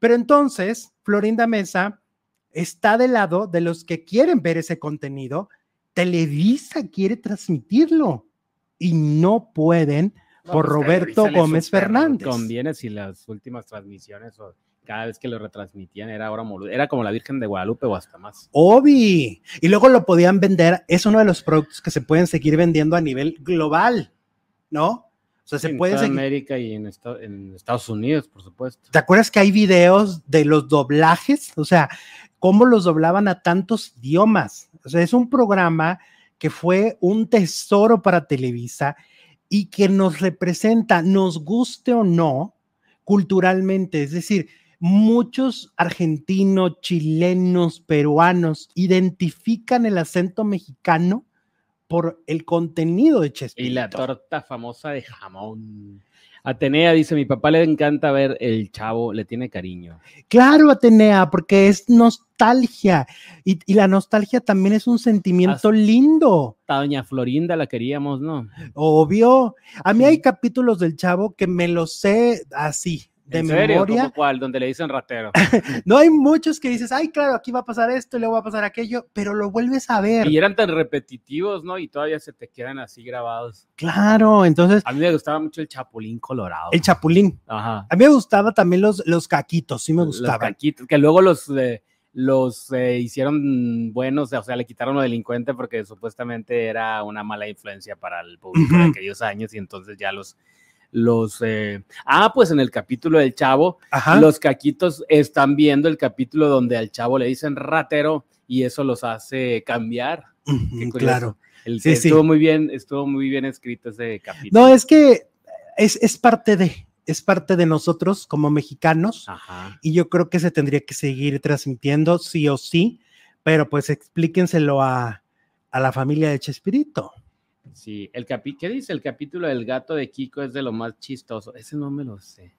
A: Pero entonces, Florinda Mesa está del lado de los que quieren ver ese contenido. Televisa quiere transmitirlo y no pueden
C: No,
A: por
C: pues,
A: Roberto Gómez Fernández.
C: Conviene si las últimas transmisiones o cada vez que lo retransmitían era ahora era como la Virgen de Guadalupe o hasta más.
A: Obi. Y luego lo podían vender. Es uno de los productos que se pueden seguir vendiendo a nivel global, ¿no? O sea, se
C: en
A: pueden
C: toda
A: seguir.
C: América y en, esta- en Estados Unidos, por supuesto.
A: ¿Te acuerdas que hay videos de los doblajes? O sea, cómo los doblaban a tantos idiomas. O sea, es un programa que fue un tesoro para Televisa y que nos representa, nos guste o no, culturalmente. Es decir, muchos argentinos, chilenos, peruanos identifican el acento mexicano por el contenido de Chespirito.
C: Y la torta famosa de jamón. Atenea dice, mi papá le encanta ver el chavo, le tiene cariño.
A: Claro, Atenea, porque es nostalgia y, y la nostalgia también es un sentimiento lindo,
C: A doña Florinda la queríamos, ¿no?
A: obvio. A mí hay capítulos del chavo que me los sé así, de
C: ¿En serio?
A: memoria.
C: ¿Cómo cuál? Donde le dicen ratero.
A: No hay muchos que dices, ay, claro, aquí va a pasar esto y luego va a pasar aquello, pero lo vuelves a ver.
C: Y eran tan repetitivos, ¿no? Y todavía se te quedan así grabados.
A: Claro, entonces,
C: A mí me gustaba mucho el Chapulín Colorado.
A: el chapulín.
C: Ajá.
A: A mí me gustaba también los, los caquitos, sí me
C: Los
A: gustaban.
C: caquitos, que luego los, eh, los eh, hicieron buenos, o sea, le quitaron lo delincuente porque supuestamente era una mala influencia para el público de
A: Ujú.
C: aquellos años y entonces ya los, los, eh, ah, pues en el capítulo del chavo,
A: Ajá.
C: los caquitos están viendo el capítulo donde al chavo le dicen ratero y eso los hace cambiar.
A: Claro.
C: El,
A: Sí, sí.
C: estuvo muy bien, estuvo muy bien escrito ese capítulo.
A: No, es que es, es parte de, es parte de nosotros como mexicanos.
C: Ajá.
A: y yo creo que se tendría que seguir transmitiendo sí o sí, pero pues explíquenselo a, a la familia de Chespirito.
C: Sí, el capi ¿qué dice? El capítulo del gato de Kiko es de lo más chistoso. Ese no me lo sé.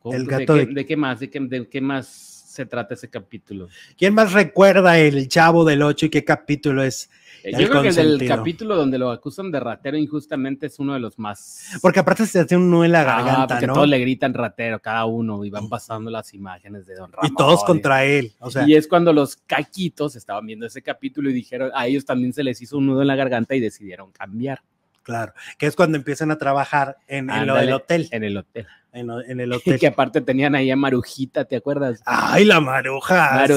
C: ¿Cómo-
A: El
C: de
A: gato
C: qué,
A: de-
C: de qué más? ¿De qué, de qué más se trata ese capítulo?
A: ¿Quién más recuerda el Chavo del 8 y qué capítulo es?
C: Eh, Yo creo que el
A: consentido.
C: capítulo donde lo acusan de ratero injustamente es uno de los más...
A: Porque aparte se hace un nudo en la
C: Ah,
A: garganta,
C: porque
A: ¿no?
C: todos le gritan ratero, cada uno, y van pasando las imágenes de Don Ramón.
A: Y todos contra él. O sea,
C: y es cuando los caquitos estaban viendo ese capítulo y dijeron, a ellos también se les hizo un nudo en la garganta y decidieron cambiar
A: claro, que es cuando empiezan a trabajar en, en
C: Ándale,
A: del hotel.
C: en el hotel.
A: En, en el
C: Y
A: hotel.
C: que aparte tenían ahí a Marujita, ¿te acuerdas?
A: Ay, la maruja. sí.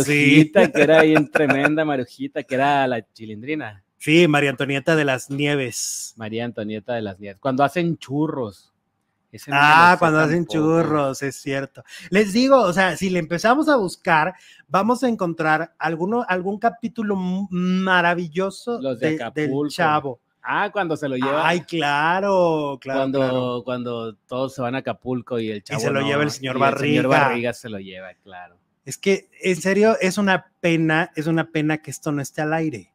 C: Marujita, que era bien tremenda Marujita, que era la chilindrina,
A: Sí, María Antonieta de las Nieves.
C: María Antonieta de las Nieves. Cuando hacen churros. Ese
A: Ah, cuando hacen churros, es cierto. Les digo, o sea, si le empezamos a buscar, vamos a encontrar alguno, algún capítulo maravilloso
C: Los de
A: de- del chavo.
C: Ah, cuando se lo lleva.
A: Ay, claro, claro.
C: cuando,
A: claro.
C: cuando todos se van a Acapulco y el chavo.
A: se lo
C: no,
A: lleva el señor
C: y El señor
A: Barriga.
C: Barriga se lo lleva, claro.
A: Es que, en serio, es una pena, es una pena que esto no esté al aire.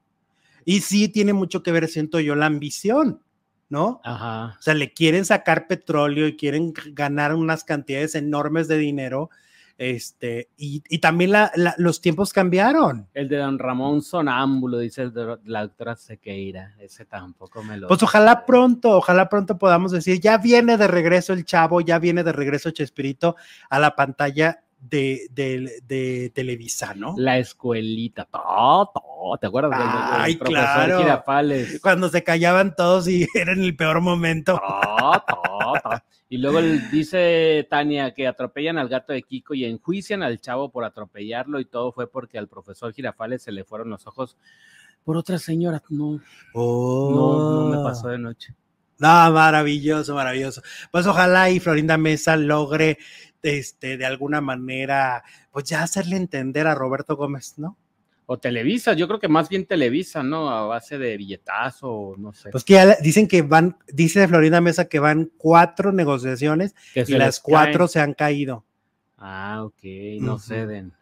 A: Y sí tiene mucho que ver, siento yo, la ambición, ¿no?
C: Ajá.
A: O sea, le quieren sacar petróleo y quieren ganar unas cantidades enormes de dinero. Este, y, y también la- la- los tiempos cambiaron.
C: El de Don Ramón Sonámbulo, dice la doctora Sequeira. Ese tampoco me lo.
A: Pues ojalá pronto, ojalá pronto podamos decir, ya viene de regreso el chavo, ya viene de regreso Chespirito a la pantalla de, de- de Televisa, ¿no?
C: La escuelita. To, to, ¿Te acuerdas? del- del
A: Ay,
C: profesor
A: claro.
C: Girafales.
A: Cuando se callaban todos y era en el peor momento.
C: To, to, to. Y luego dice Tania que atropellan al gato de Kiko y enjuician al chavo por atropellarlo y todo fue porque al profesor Girafales se le fueron los ojos por otra señora. No, no, no me pasó de noche.
A: No, maravilloso, maravilloso. Pues ojalá y Florinda Mesa logre, este, de alguna manera, pues ya hacerle entender a Roberto Gómez, ¿no?
C: O Televisa, yo creo que más bien Televisa, ¿no? A base de billetazo, no sé.
A: Pues que ya dicen que van, dice Florinda Mesa que van cuatro negociaciones
C: que
A: y las cuatro
C: caen.
A: se han caído.
C: Ah, ok, no ceden.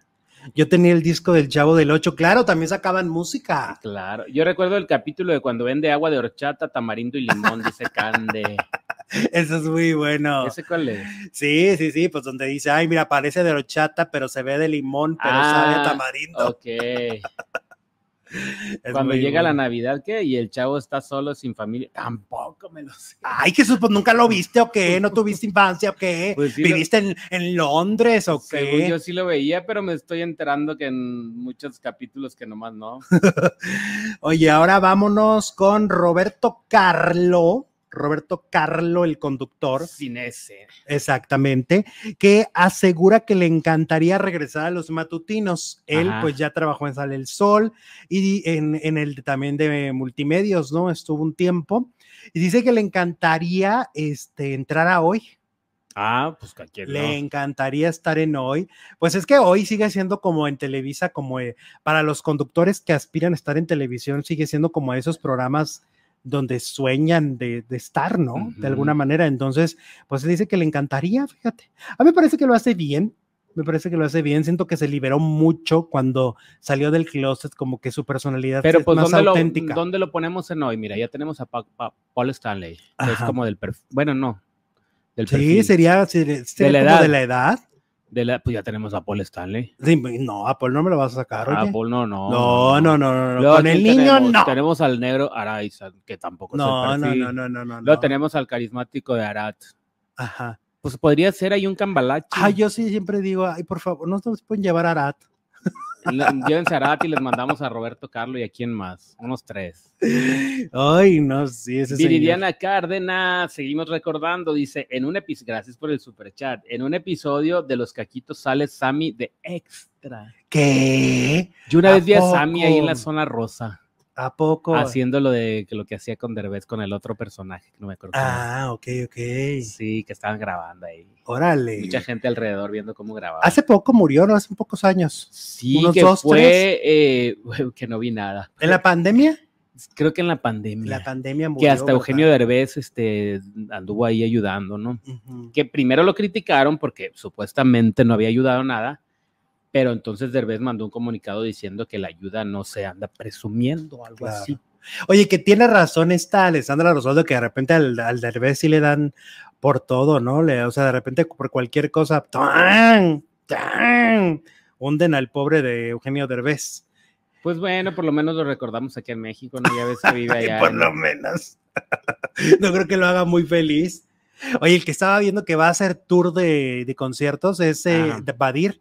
A: Yo tenía el disco del Chavo del Ocho, claro, también sacaban música.
C: Claro. Yo recuerdo el capítulo de cuando vende agua de horchata, tamarindo y limón, dice Cande.
A: Eso es muy bueno.
C: ¿Ese cuál es?
A: Sí, sí, sí, pues donde dice, ay, mira, parece de horchata, pero se ve de limón, pero sabe a
C: Ah,
A: tamarindo.
C: Ok.
A: Es
C: Cuando llega la. Navidad, ¿qué? Y el chavo está solo, sin familia. Tampoco me lo sé.
A: Ay, Jesús, pues nunca lo viste o qué, no tuviste infancia o qué,
C: Pues sí lo-
A: viviste en, en Londres o
C: Según
A: qué.
C: yo sí lo veía, pero me estoy enterando que en muchos capítulos que nomás no.
A: Oye, ahora vámonos con Roberto Carlo. Roberto Carlo, el conductor,
C: Sin ese.
A: exactamente, que asegura que le encantaría regresar a los matutinos. Él,
C: Ajá.
A: pues, ya trabajó en Sale el Sol y en, en el también de multimedios, ¿no? Estuvo un tiempo y dice que le encantaría este, entrar a hoy.
C: Ah, pues cualquier
A: Le
C: no.
A: encantaría estar en hoy. Pues es que hoy sigue siendo como en Televisa, como eh, para los conductores que aspiran a estar en televisión, sigue siendo como esos programas donde sueñan de, de estar, ¿no? De alguna manera. Entonces, pues dice que le encantaría, fíjate. A mí me parece que lo hace bien. Me parece que lo hace bien. Siento que se liberó mucho cuando salió del closet, como que su personalidad
C: Pero
A: es
C: pues,
A: más
C: ¿dónde lo,
A: auténtica.
C: ¿dónde lo ponemos en hoy? Mira, ya tenemos a Pa- Pa- Paul Stanley, que es como del perfil. Bueno, no. Del
A: Sí,
C: perfil.
A: sería, sería, sería
C: la
A: como de la edad.
C: De la- pues ya tenemos a Paul Stanley.
A: Sí, no, a Paul no me lo vas a sacar, oye.
C: Paul no, no.
A: No, no, no, no, no.
C: Luego,
A: Con
C: ¿quién
A: el niño,
C: tenemos?
A: no.
C: Tenemos al negro Araiza, que tampoco es
A: No,
C: el
A: no, no, no, no, no.
C: Luego
A: no.
C: tenemos al carismático de Arat.
A: Ajá.
C: Pues podría ser ahí un cambalache.
A: Ah, yo sí siempre digo, ay, por favor, no nos pueden llevar a Arat.
C: Le- Llévense a Arat y les mandamos a Roberto Carlos y a quién más. Unos tres.
A: Ay, no, sí, ese señor.
C: Viridiana Cárdenas, seguimos recordando, dice, en un episodio, gracias por el superchat, en un episodio de Los Caquitos sale Sammy de Extra.
A: ¿Qué?
C: Yo una
A: ¿A
C: vez vi a Sammy ahí en la zona rosa,
A: ¿A poco?
C: haciendo lo de que lo que hacía con Derbez con el otro personaje, que no me acuerdo.
A: Ah, ok, ok.
C: Sí, que estaban grabando ahí.
A: Órale.
C: Mucha gente alrededor viendo cómo grababa.
A: Hace poco murió, ¿no? Hace pocos años.
C: sí,
A: unos
C: que
A: dos,
C: fue, eh, que no vi nada.
A: ¿En la pandemia?
C: Creo que en la pandemia.
A: La pandemia murió.
C: que hasta
A: ¿verdad?
C: Eugenio Derbez este, anduvo ahí ayudando, ¿no? Que primero lo criticaron porque supuestamente no había ayudado nada, pero entonces Derbez mandó un comunicado diciendo que la ayuda no se anda presumiendo algo
A: Claro.
C: así.
A: Oye, que tiene razón esta Alessandra Rosaldo, que de repente al, al Derbez sí le dan por todo, ¿no? Le, o sea, de repente por cualquier cosa, ¡tan! ¡tan! hunden al pobre de Eugenio Derbez.
C: Pues bueno, por lo menos lo recordamos aquí en México, ¿no? Ya ves que vive allá.
A: por
C: en-
A: lo menos. no creo que lo haga muy feliz. Oye, el que estaba viendo que va a hacer tour de, de conciertos es eh, de Badir.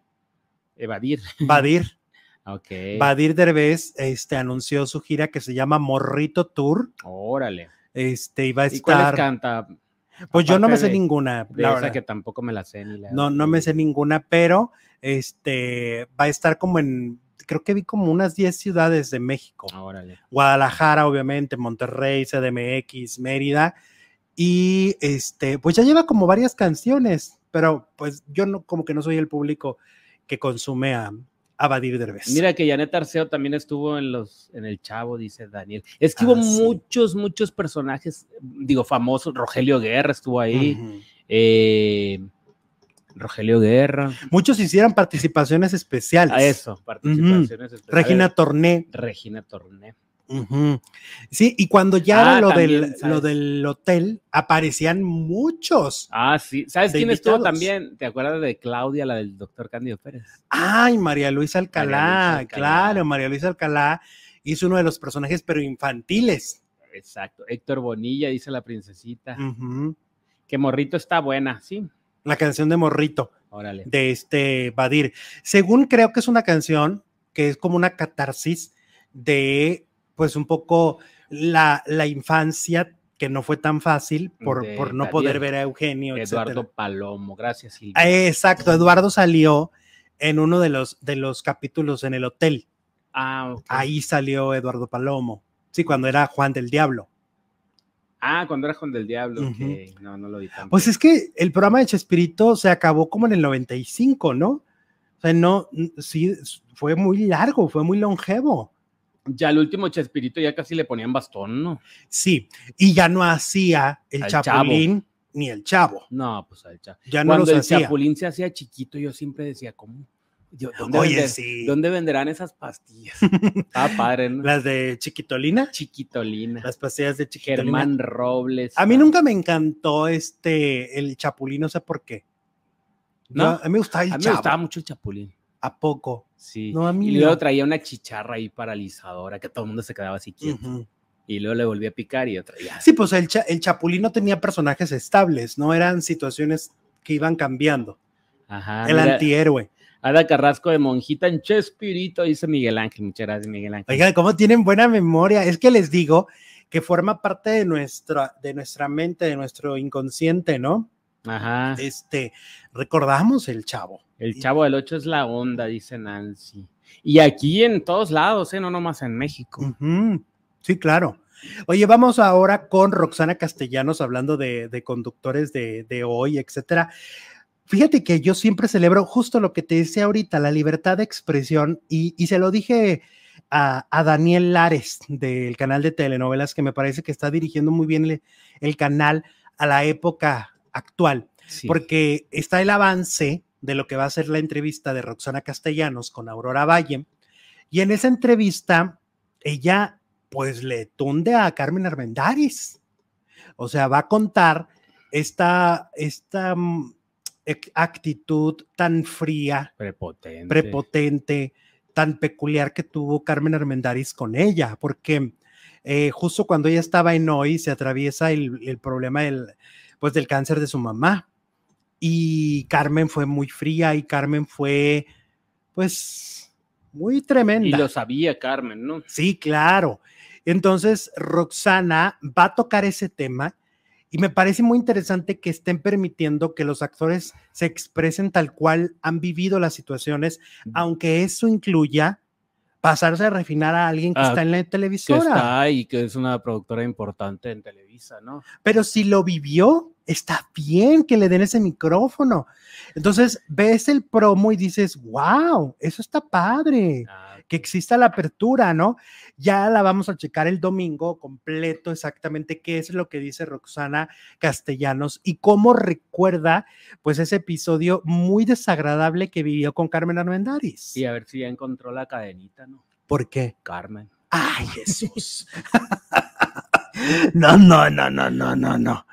C: Evadir.
A: Badir.
C: Ok.
A: Badir Derbez este, anunció su gira que se llama Morrito Tour.
C: Órale.
A: Este, va a
C: ¿Y cuáles
A: estar.
C: canta?
A: Pues yo no me sé
C: de-
A: ninguna.
C: De
A: la
C: esa
A: verdad.
C: que tampoco me la sé ni la.
A: No, no me sé ninguna, pero este va a estar como en, creo que vi como unas 10 ciudades de México.
C: Órale.
A: Guadalajara, obviamente, Monterrey, CDMX, Mérida. Y este, pues ya lleva como varias canciones, pero pues yo no, como que no soy el público que consume a, a Badir Derbez.
C: Mira que Janet Arceo también estuvo en los en el Chavo, dice Daniel. Es que
A: Ah,
C: hubo
A: sí.
C: muchos, muchos personajes, digo, famosos. Rogelio Guerra estuvo ahí. Eh, Rogelio Guerra.
A: Muchos hicieron participaciones especiales.
C: A eso, participaciones especiales.
A: Regina Torné.
C: Regina Torné.
A: Sí, y cuando ya
C: Ah,
A: era lo,
C: también,
A: del,
C: ¿sabes?
A: lo del hotel, aparecían muchos.
C: Ah, sí. ¿Sabes quién estuvo también? ¿Te acuerdas de Claudia, la del doctor Cándido Pérez?
A: Ay, María Luisa Alcalá,
C: María Luisa Alcalá.
A: claro, María Luisa Alcalá hizo uno de los personajes, pero infantiles.
C: Exacto. Héctor Bonilla, dice la princesita. Que Morrito está buena, sí.
A: La canción de Morrito,
C: Órale.
A: de este Badir. Según creo que es una canción que es como una catarsis de, pues, un poco la, la infancia que no fue tan fácil por,
C: De
A: por no poder ver a Eugenio.
C: Eduardo
A: etcétera.
C: Palomo, gracias, Silvia.
A: Ah, Exacto, Eduardo salió en uno de los, de los capítulos en el hotel.
C: Ah, ok.
A: Ahí salió Eduardo Palomo. Sí, cuando era Juan del Diablo.
C: Ah, cuando era Juan del Diablo. Ok. No, no lo vi tanto.
A: Pues es que el programa de Chespirito se acabó como en el 95, ¿no? O sea, no, sí, fue muy largo, fue muy longevo.
C: Ya el último Chespirito ya casi le ponían bastón, ¿no?
A: Sí, y ya no hacía el
C: Al
A: Chapulín ni el Chavo.
C: No, pues al cha-
A: Ya no
C: Cuando el
A: hacía.
C: Chapulín se hacía chiquito, yo siempre decía, ¿cómo? Yo, ¿dónde,
A: Oye,
C: vender-
A: sí.
C: ¿dónde venderán esas pastillas? Está padre, ¿no?
A: Las de Chiquitolina,
C: Chiquitolina.
A: las pastillas de Chiquitolina.
C: Germán Robles.
A: A mí nunca me encantó este, el Chapulín, no sé por qué.
C: ¿No?
A: Yo- a mí me gustaba el
C: A mí me
A: chavo.
C: gustaba mucho el chapulín.
A: ¿A poco?
C: Sí.
A: No, a mí
C: y luego
A: no.
C: traía una chicharra ahí paralizadora que todo el mundo se quedaba así quieto. Y luego le volví a picar y otra. Ya.
A: Sí, pues el, cha- el Chapulín no tenía personajes estables, no eran situaciones que iban cambiando.
C: Ajá.
A: el
C: mira,
A: antihéroe.
C: Ada Carrasco de Monjita en Chespirito, dice Miguel Ángel. Muchas gracias, Miguel Ángel.
A: Oigan, ¿cómo tienen buena memoria? Es que les digo que forma parte de nuestra, de nuestra mente, de nuestro inconsciente, ¿no?
C: Ajá.
A: Este, recordamos el chavo.
C: El chavo del 8 es la onda, dice Nancy. Y aquí en todos lados, ¿eh? no nomás en México.
A: Sí, claro. Oye, vamos ahora con Roxana Castellanos hablando de, de conductores de, de hoy, etcétera. Fíjate que yo siempre celebro justo lo que te decía ahorita, la libertad de expresión, y, y se lo dije a, a Daniel Lares del canal de telenovelas, que me parece que está dirigiendo muy bien el, el canal a la época actual
C: Sí.
A: porque está el avance de lo que va a ser la entrevista de Roxana Castellanos con Aurora Valle. Y en esa entrevista, ella pues le tunde a Carmen Armendáriz. O sea, va a contar esta, esta mm, actitud tan fría,
C: Prepotente.
A: prepotente, tan peculiar que tuvo Carmen Armendáriz con ella, porque eh, justo cuando ella estaba en hoy se atraviesa el, el problema del, pues, del cáncer de su mamá. Y Carmen fue muy fría y Carmen fue, pues, muy
C: Y
A: tremenda.
C: lo sabía Carmen, ¿no?
A: Sí, claro. Entonces, Roxana va a tocar ese tema y me parece muy interesante que estén permitiendo que los actores se expresen tal cual han vivido las situaciones, aunque eso incluya pasarse a refinar a alguien que
C: Ah,
A: está en la
C: Que
A: televisora.
C: está y que es una productora importante en Televisa, ¿no?
A: Pero si lo vivió, está bien que le den ese micrófono. Entonces, ves el promo y dices, wow, eso está padre.
C: Ah,
A: que exista la apertura, ¿no? Ya la vamos a checar el domingo completo exactamente qué es lo que dice Roxana Castellanos y cómo recuerda pues ese episodio muy desagradable que vivió con Carmen Armendáriz.
C: y a ver si ya encontró la cadenita, ¿no?
A: ¿Por qué?
C: Carmen.
A: Ay, Jesús. no, no, no, no, no, no, no.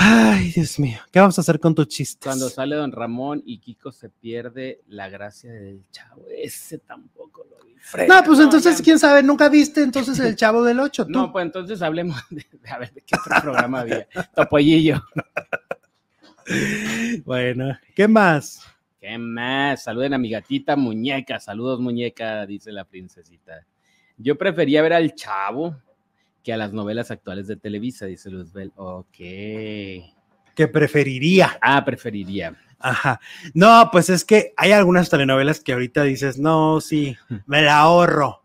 A: Ay, Dios mío, ¿qué vamos a hacer con tus chistes?
C: Cuando sale Don Ramón y Kiko se pierde la gracia del chavo. Ese tampoco lo vi.
A: No, pues entonces,
C: ya.
A: quién sabe, nunca viste entonces el Chavo del Ocho, tú.
C: No, pues entonces hablemos de, de a ver de qué otro programa había. Topollillo.
A: Bueno, ¿qué más?
C: ¿Qué más? Saluden a mi gatita muñeca. Saludos, muñeca, dice la princesita. Yo prefería ver al chavo que a las novelas actuales de Televisa, dice Luzbel. Ok.
A: que preferiría.
C: Ah, preferiría.
A: Ajá. No, pues es que hay algunas telenovelas que ahorita dices, no, sí, me la ahorro.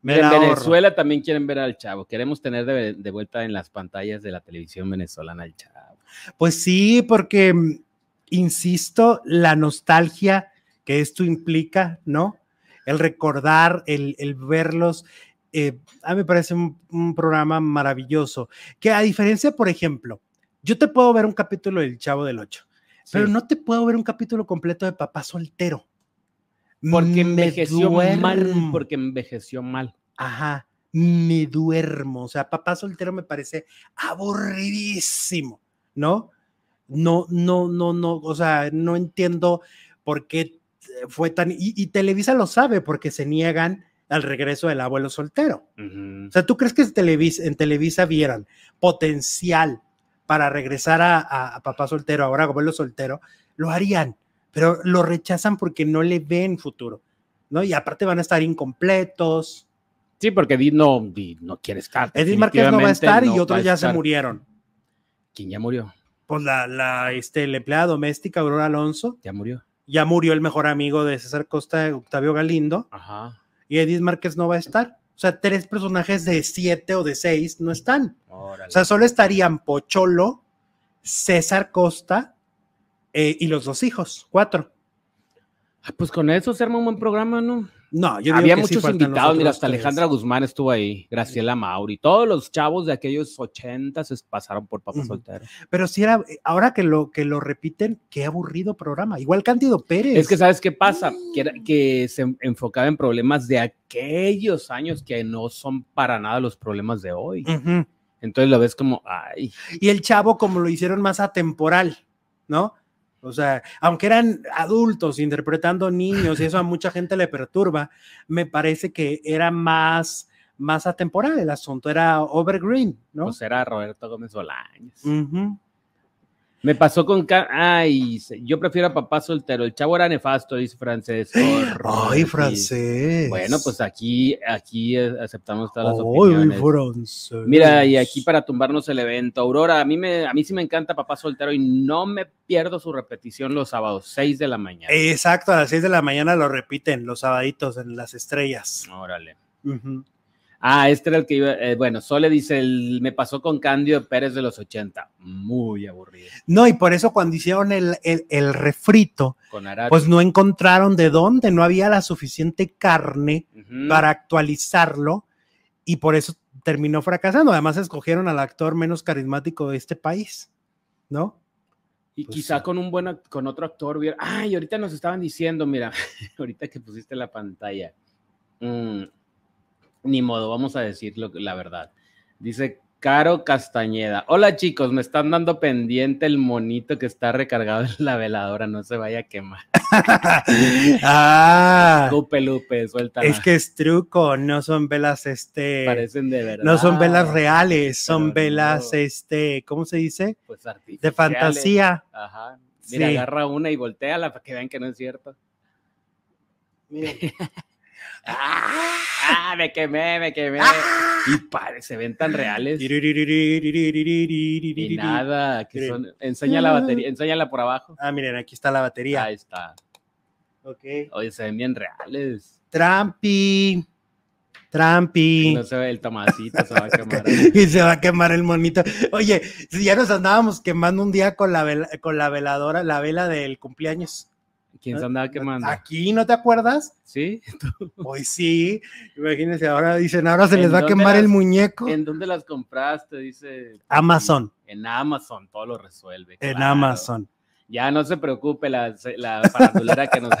A: Me
C: en
A: la ahorro.
C: Venezuela también quieren ver al chavo. Queremos tener de, de vuelta en las pantallas de la televisión venezolana al chavo.
A: Pues sí, porque, mm, insisto, la nostalgia que esto implica, ¿no? El recordar, el, el verlos, eh, a mí me parece un, un programa maravilloso. Que a diferencia, por ejemplo, yo te puedo ver un capítulo del Chavo del Ocho, pero no te puedo ver un capítulo completo de Papá Soltero.
C: Porque envejeció mal. Porque envejeció mal.
A: Ajá, me duermo. O sea, papá soltero me parece aburridísimo, ¿no? No, no, no, no, o sea, no entiendo por qué fue tan... Y, y Televisa lo sabe porque se niegan al regreso del abuelo soltero. O sea, ¿tú crees que en Televisa, en Televisa vieran potencial para regresar a, a- a papá soltero, ahora abuelo soltero? Lo harían, pero lo rechazan porque no le ven futuro, ¿no? Y aparte van a estar incompletos.
C: Sí, porque Edith no, no quiere estar.
A: Edith Márquez no va a estar y
C: no
A: otros
C: va a
A: ya se murieron.
C: ¿Quién ya murió?
A: Pues la, la, este, la empleada doméstica Aurora Alonso,
C: Ya murió.
A: ya murió el mejor amigo de César Costa, Octavio Galindo,
C: Ajá.
A: Y Edith Márquez no va a estar. O sea, tres personajes de siete o de seis no están.
C: Órale.
A: O sea, solo estarían Pocholo, César Costa eh, y los dos hijos, cuatro.
C: Ah, pues con eso se arma un buen programa, ¿no?
A: No, yo
C: Había
A: sí
C: muchos invitados, mira, hasta. Alejandra Guzmán estuvo ahí, Graciela Mauri, todos los chavos de aquellos ochentas es- pasaron por Papá
A: Ujú.
C: Soltero.
A: Pero sí era, ahora que lo, que lo repiten, qué aburrido programa. Igual Cándido Pérez.
C: Es que, ¿sabes qué pasa? Que, era- que se enfocaba en problemas de aquellos años que no son para nada los problemas de hoy. Entonces lo ves como, ay,
A: Y el chavo, como lo hicieron más atemporal, ¿no? O sea, aunque eran adultos interpretando niños y eso a mucha gente le perturba, me parece que era más, más atemporal el asunto, era evergreen, ¿no?
C: pues era Roberto Gómez Bolaños. Me pasó con, ay, yo prefiero a Papá Soltero, el chavo era nefasto, dice Francés.
A: Ay, francés.
C: Bueno, pues aquí, aquí aceptamos todas las
A: Ay,
C: opiniones.
A: francés.
C: Mira, y aquí para tumbarnos el evento, Aurora, a mí, me, a mí sí me encanta Papá Soltero y no me pierdo su repetición los sábados, 6 de la mañana.
A: Exacto, a las 6 de la mañana lo repiten los sabaditos en las estrellas.
C: Órale.
A: Ujú.
C: Ah, este era el que iba, eh, bueno, Sole dice, el, me pasó con Cándido Pérez de los 80, muy aburrido.
A: No, y por eso cuando hicieron el, el, el refrito,
C: Con
A: pues no encontraron de dónde, no había la suficiente carne para actualizarlo y por eso terminó fracasando. Además, escogieron al actor menos carismático de este país, ¿no?
C: Y
A: Pues
C: quizá
A: sí.
C: con un buen, con otro actor hubiera. Ay, ahorita nos estaban diciendo, mira, ahorita que pusiste la pantalla. Mm, ni modo, vamos a decir lo- la verdad. Dice Caro Castañeda. Hola chicos, me están dando pendiente el monito que está recargado en la veladora, no se vaya a quemar.
A: ah,
C: Lupe, Lupe, suéltala.
A: es que es truco, no son velas, este,
C: parecen de verdad.
A: no son velas reales, son
C: Pero
A: velas,
C: no.
A: este, ¿cómo se dice?
C: Pues
A: De fantasía.
C: Ajá. Mira,
A: Sí.
C: agarra una y volteala para que vean que no es cierto.
A: Miren.
C: Ah, me quemé, me quemé. Y pare, se ven tan reales. Y nada, que son, enseña la batería, enséñala por abajo.
A: Ah, miren, aquí está la batería.
C: Ahí está.
A: Ok.
C: Oye, se ven bien reales.
A: Trampi. Trampi.
C: no se ve el tomacito, se va a quemar.
A: y se va a quemar el monito. Oye, si ya nos andábamos quemando un día con la vela, con la veladora, la vela del cumpleaños.
C: ¿Quién se andaba quemando?
A: Aquí, ¿no te acuerdas?
C: ¿Sí?
A: Hoy sí. Imagínense, ahora dicen, ahora se
C: ¿En
A: les va a quemar el muñeco.
C: ¿En dónde las compraste? Dice.
A: Amazon.
C: En Amazon, todo lo resuelve.
A: En
C: claro.
A: Amazon.
C: Ya no se preocupe la, la farandulera que nos...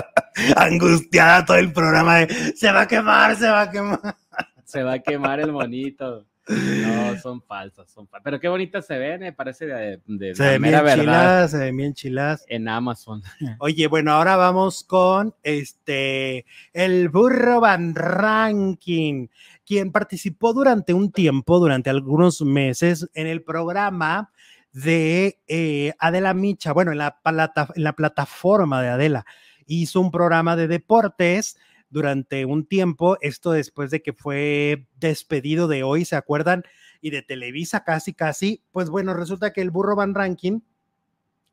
A: Angustiada todo el programa de, se va a quemar, se va a quemar.
C: se va a quemar el monito. No, son falsas, son falsas. Pero qué bonitas se ven, me parece de, de
A: Se ven bien
C: verdad
A: chilas, se ven bien chilas.
C: en Amazon.
A: Oye, bueno, ahora vamos con este el burro Van Ranking, quien participó durante un tiempo, durante algunos meses, en el programa de eh, Adela Micha, bueno, en la, plata- en la plataforma de Adela. Hizo un programa de deportes durante un tiempo, esto después de que fue despedido de hoy, ¿se acuerdan? Y de Televisa casi, casi. Pues bueno, resulta que el burro Van Ranking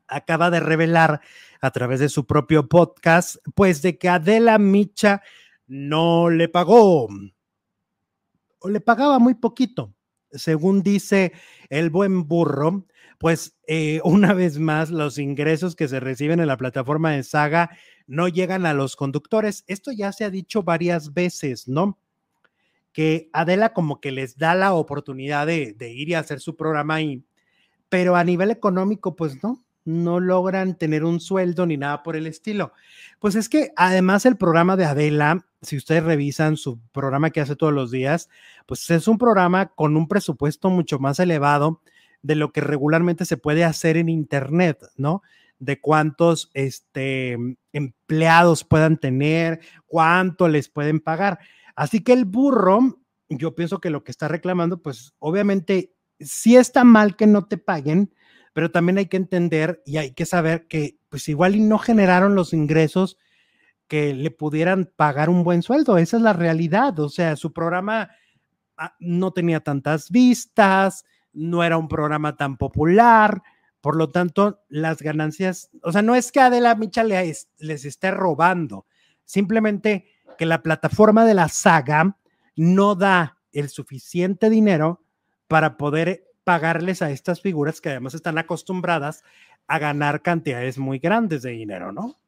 A: acaba de revelar a través de su propio podcast, pues de que Adela Micha no le pagó o le pagaba muy poquito. Según dice el buen burro, pues eh, una vez más los ingresos que se reciben en la plataforma de Saga no llegan a los conductores. Esto ya se ha dicho varias veces, ¿no? Que Adela como que les da la oportunidad de, ir y hacer su programa ahí, pero a nivel económico, pues no, no logran tener un sueldo ni nada por el estilo. Pues es que además el programa de Adela, si ustedes revisan su programa que hace todos los días, pues es un programa con un presupuesto mucho más elevado de lo que regularmente se puede hacer en Internet, ¿no? De cuántos este, empleados puedan tener, cuánto les pueden pagar. Así que el burro, yo pienso que lo que está reclamando, pues obviamente sí está mal que no te paguen, pero también hay que entender y hay que saber que pues igual y no generaron los ingresos que le pudieran pagar un buen sueldo. Esa es la realidad. O sea, su programa ah, no tenía tantas vistas, no era un programa tan popular, por lo tanto, las ganancias, o sea, no es que Adela Micha les, esté robando, simplemente que la plataforma de la saga no da el suficiente dinero para poder pagarles a estas figuras que además están acostumbradas a ganar cantidades muy grandes de dinero, ¿no?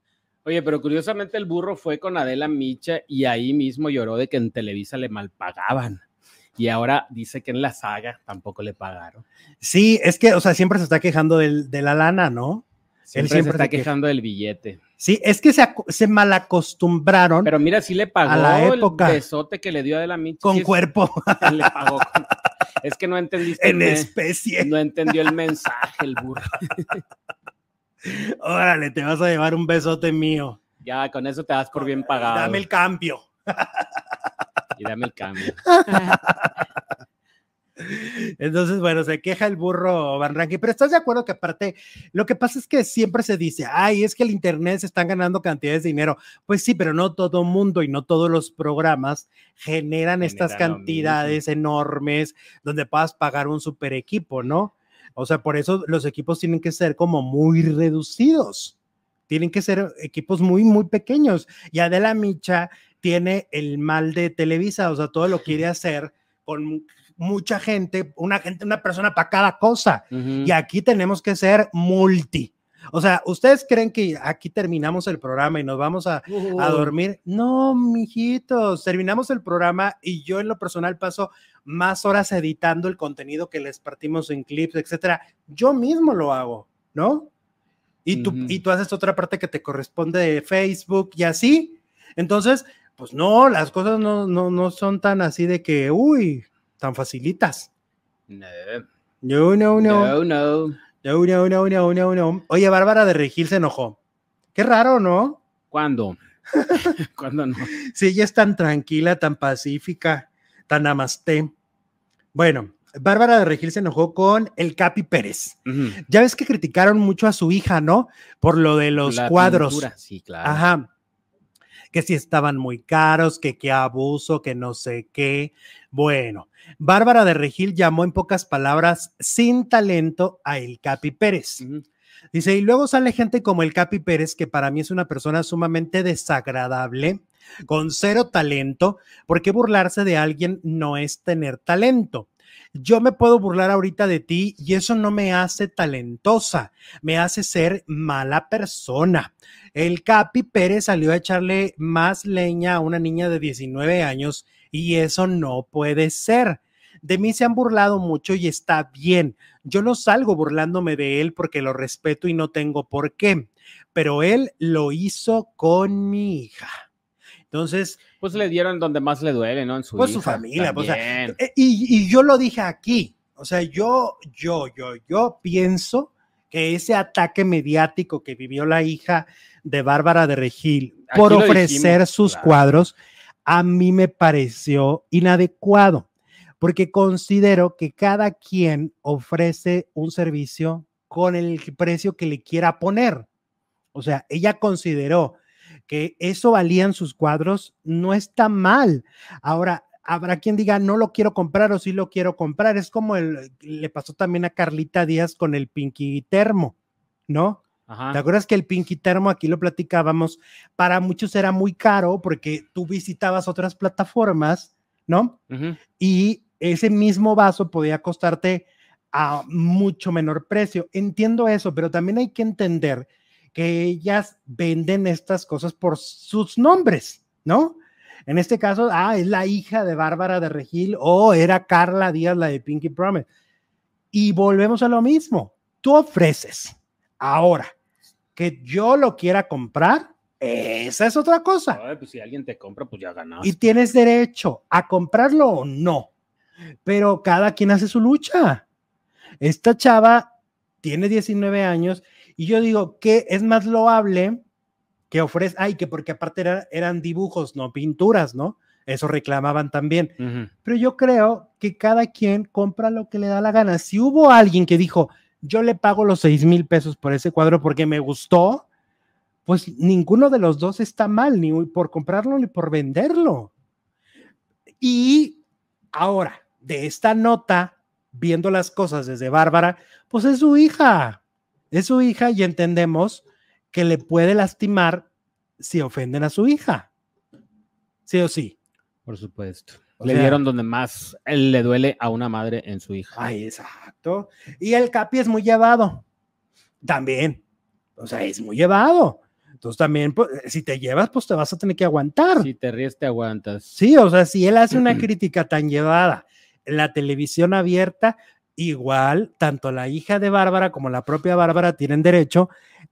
C: Oye, pero curiosamente el burro fue con Adela Micha y ahí mismo lloró de que en Televisa le malpagaban. Y ahora dice que en la saga tampoco le pagaron.
A: Sí, es que, o sea, siempre se está quejando del- de la lana, ¿no?
C: Siempre,
A: siempre
C: se está
A: se queja.
C: quejando del billete.
A: Sí, es que se, se malacostumbraron
C: Pero mira, sí le pagó
A: A la época.
C: el besote que le dio a Adela Micha.
A: con cuerpo
C: le pagó con- Es que no entendiste.
A: en
C: el
A: especie.
C: no entendió el mensaje, el burro.
A: Órale, te vas a llevar un besote mío.
C: Ya, con eso te das por bien pagado.
A: Dame el cambio.
C: Y dame el cambio.
A: Entonces, bueno, se queja el burro Van Ranking, pero estás de acuerdo que aparte, lo que pasa es que siempre se dice, ay, es que el Internet se están ganando cantidades de dinero. Pues sí, pero no todo mundo y no todos los programas generan estas
C: Generan lo
A: cantidades enormes donde puedas pagar un super equipo, ¿no? O sea, por eso los equipos tienen que ser como muy reducidos. Tienen que ser equipos muy, muy pequeños. Y Adela Micha tiene el mal de Televisa, o sea, todo lo quiere hacer con mucha gente, una gente, una persona para cada cosa.
C: Ujú.
A: Y aquí tenemos que ser multi. O sea, ¿ustedes creen que aquí terminamos el programa y nos vamos a, a dormir? No, mijitos, terminamos el programa y yo en lo personal paso más horas editando el contenido que les partimos en clips, etcétera. Yo mismo lo hago, ¿no? Y tú,
C: Ujú.
A: y tú haces otra parte que te corresponde de Facebook y así. Entonces, pues no, las cosas no, no, no son tan así de que, uy, tan facilitas.
C: No,
A: No, no, no.
C: no, no.
A: No, no, no, no, no, no. Oye, Bárbara de Regil se enojó. Qué raro, ¿no?
C: ¿Cuándo? ¿Cuándo no?
A: Si ella es tan tranquila, tan pacífica, tan namaste. Bueno, Bárbara de Regil se enojó con el Capi Pérez. Ya ves que criticaron mucho a su hija, ¿no? Por lo de los
C: La
A: cuadros.
C: pintura, Sí, claro.
A: Ajá. Que si estaban muy caros, que qué abuso, que no sé qué. Bueno, Bárbara de Regil llamó en pocas palabras sin talento a el Capi Pérez. Dice, y luego sale gente como el Capi Pérez, que para mí es una persona sumamente desagradable, con cero talento, porque burlarse de alguien no es tener talento. Yo me puedo burlar ahorita de ti y eso no me hace talentosa, me hace ser mala persona. El Capi Pérez salió a echarle más leña a una niña de 19 años y eso no puede ser. De mí se han burlado mucho y está bien. Yo no salgo burlándome de él porque lo respeto y no tengo por qué, pero él lo hizo con mi hija. Entonces,
C: Pues le dieron donde más le duele, ¿no? En su
A: Pues su familia, pues, o sea,
C: también.
A: eh, y, y yo lo dije aquí, o sea, yo, yo, yo, yo pienso que ese ataque mediático que vivió la hija de Bárbara de Regil
C: Aquí
A: por ofrecer
C: dijimos,
A: sus
C: claro.
A: cuadros, a mí me pareció inadecuado, porque considero que cada quien ofrece un servicio con el precio que le quiera poner. O sea, ella consideró que eso valían sus cuadros, no está mal. Ahora, habrá quien diga, no lo quiero comprar o sí lo quiero comprar. Es como el, le pasó también a Carlita Díaz con el Pinky Termo, ¿no? ¿Te
C: Ajá.
A: acuerdas que el Pinky Termo, aquí lo platicábamos, para muchos era muy caro porque tú visitabas otras plataformas, ¿no? Y ese mismo vaso podía costarte a mucho menor precio. Entiendo eso, pero también hay que entender que ellas venden estas cosas por sus nombres, ¿no? En este caso, ah, es la hija de Bárbara de Regil o era Carla Díaz, la de Pinky Promise. Y volvemos a lo mismo. Tú ofreces ahora que yo lo quiera comprar, esa es otra cosa
C: Ay, pues si alguien te compra, pues ya ganaste.
A: y tienes derecho a comprarlo o no, pero cada quien hace su lucha. Esta chava tiene 19 años y yo digo que es más loable que ofrece, ay, que porque aparte era- eran dibujos, no pinturas, ¿no? Eso reclamaban también. Pero yo creo que cada quien compra lo que le da la gana. Si hubo alguien que dijo, yo le pago los 6 mil pesos por ese cuadro porque me gustó, pues ninguno de los dos está mal, ni por comprarlo ni por venderlo. Y ahora, de esta nota, viendo las cosas desde Bárbara, pues es su hija, es su hija y entendemos que le puede lastimar si ofenden a su hija. Sí o sí.
C: Por supuesto.
A: O
C: le
A: sea-
C: dieron donde más él le duele a una madre en su hija.
A: Ay, exacto. Y el Capi es muy llevado. También. O sea, es muy llevado. Entonces también, pues, si te llevas, pues te vas a tener que aguantar.
C: Si te ríes, te aguantas.
A: Sí, o sea, si él hace una crítica tan llevada en la televisión abierta, igual tanto la hija de Bárbara como la propia Bárbara tienen derecho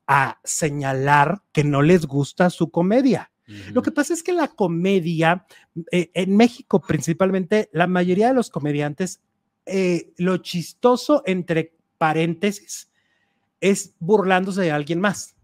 A: a señalar que no les gusta su comedia. Lo que pasa es que la comedia, eh, en México principalmente, la mayoría de los comediantes, eh, lo chistoso entre paréntesis es burlándose de alguien más.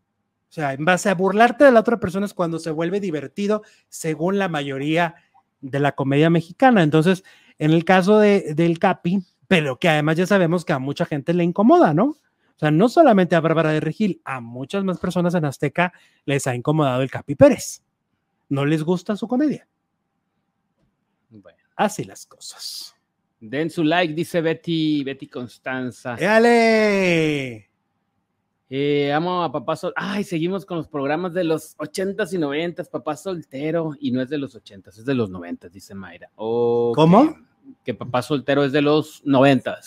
A: O sea, en base a burlarte de la otra persona es cuando se vuelve divertido, según la mayoría de la comedia mexicana. Entonces, en el caso de, del Capi, pero que además ya sabemos que a mucha gente le incomoda, ¿no? O sea, no solamente a Bárbara de Regil, a muchas más personas en Azteca les ha incomodado el Capi Pérez. No les gusta su comedia.
C: Bueno,
A: Así las cosas.
C: den su like, dice Betty, Betty Constanza.
A: ¡Éale!
C: Eh, amo a papá sol. Ay, seguimos con los programas de los 80s y 90s. Papá soltero. Y no es de los 80s, es de los 90s, dice Mayra. Ok.
A: ¿Cómo?
C: Que papá soltero es de los 90s.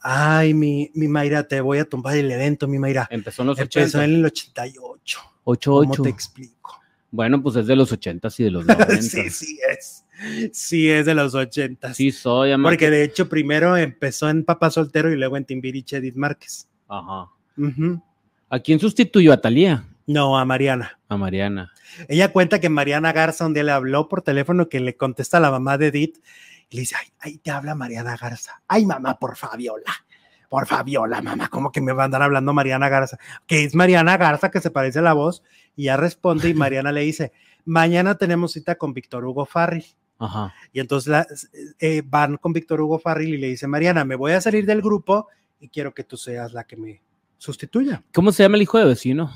A: Ay, mi, mi Mayra, te voy a tumbar el evento, mi Mayra.
C: Empezó en los
A: Empezó
C: 80s.
A: en el 88.
C: 8,
A: ¿Cómo
C: 8.
A: te explico?
C: Bueno, pues es de los 80s y de los 90s.
A: sí, sí es. Sí es de los 80.
C: Sí, soy amante.
A: Porque de hecho primero empezó en Papá Soltero y luego en Timbiriche Edith Márquez.
C: Ajá. ¿A quién sustituyó a Talía?
A: No, a Mariana.
C: A Mariana.
A: Ella cuenta que Mariana Garza un día le habló por teléfono que le contesta a la mamá de Edith le dice, ay, ahí te habla Mariana Garza. Ay, mamá, por Fabiola. Por Fabiola, mamá, ¿cómo que me va a andar hablando Mariana Garza? Que es Mariana Garza que se parece a la voz y ya responde y Mariana le dice, mañana tenemos cita con Víctor Hugo Farril.
C: Ajá.
A: Y entonces la- eh, van con Víctor Hugo Farril y le dice, Mariana, me voy a salir del grupo y quiero que tú seas la que me sustituya.
C: ¿Cómo se llama el hijo de vecino?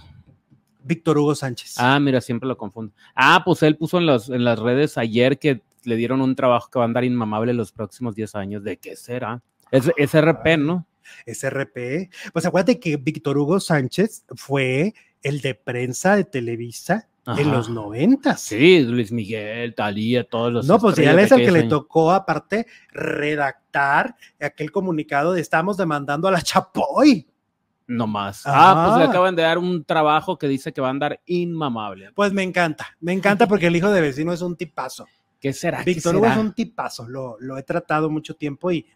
A: Víctor Hugo Sánchez.
C: Ah, mira, siempre lo confundo. Ah, pues él puso en, en las redes ayer que le dieron un trabajo que va a andar inmamable los próximos 10 años. ¿De qué será? Es, es RP, ¿no?
A: SRP. Pues acuérdate que Víctor Hugo Sánchez fue el de prensa de Televisa en los noventas.
C: Sí, Luis Miguel, Talía, todos los.
A: No, pues ya es el que le tocó aparte redactar aquel comunicado de estamos demandando a la Chapoy.
C: No más. Ah, pues le acaban de dar un trabajo que dice que va a andar inmamable.
A: Pues me encanta, me encanta porque el hijo de vecino es un tipazo.
C: ¿Qué será? ¿Qué
A: Víctor Hugo es un tipazo, lo, lo he tratado mucho tiempo y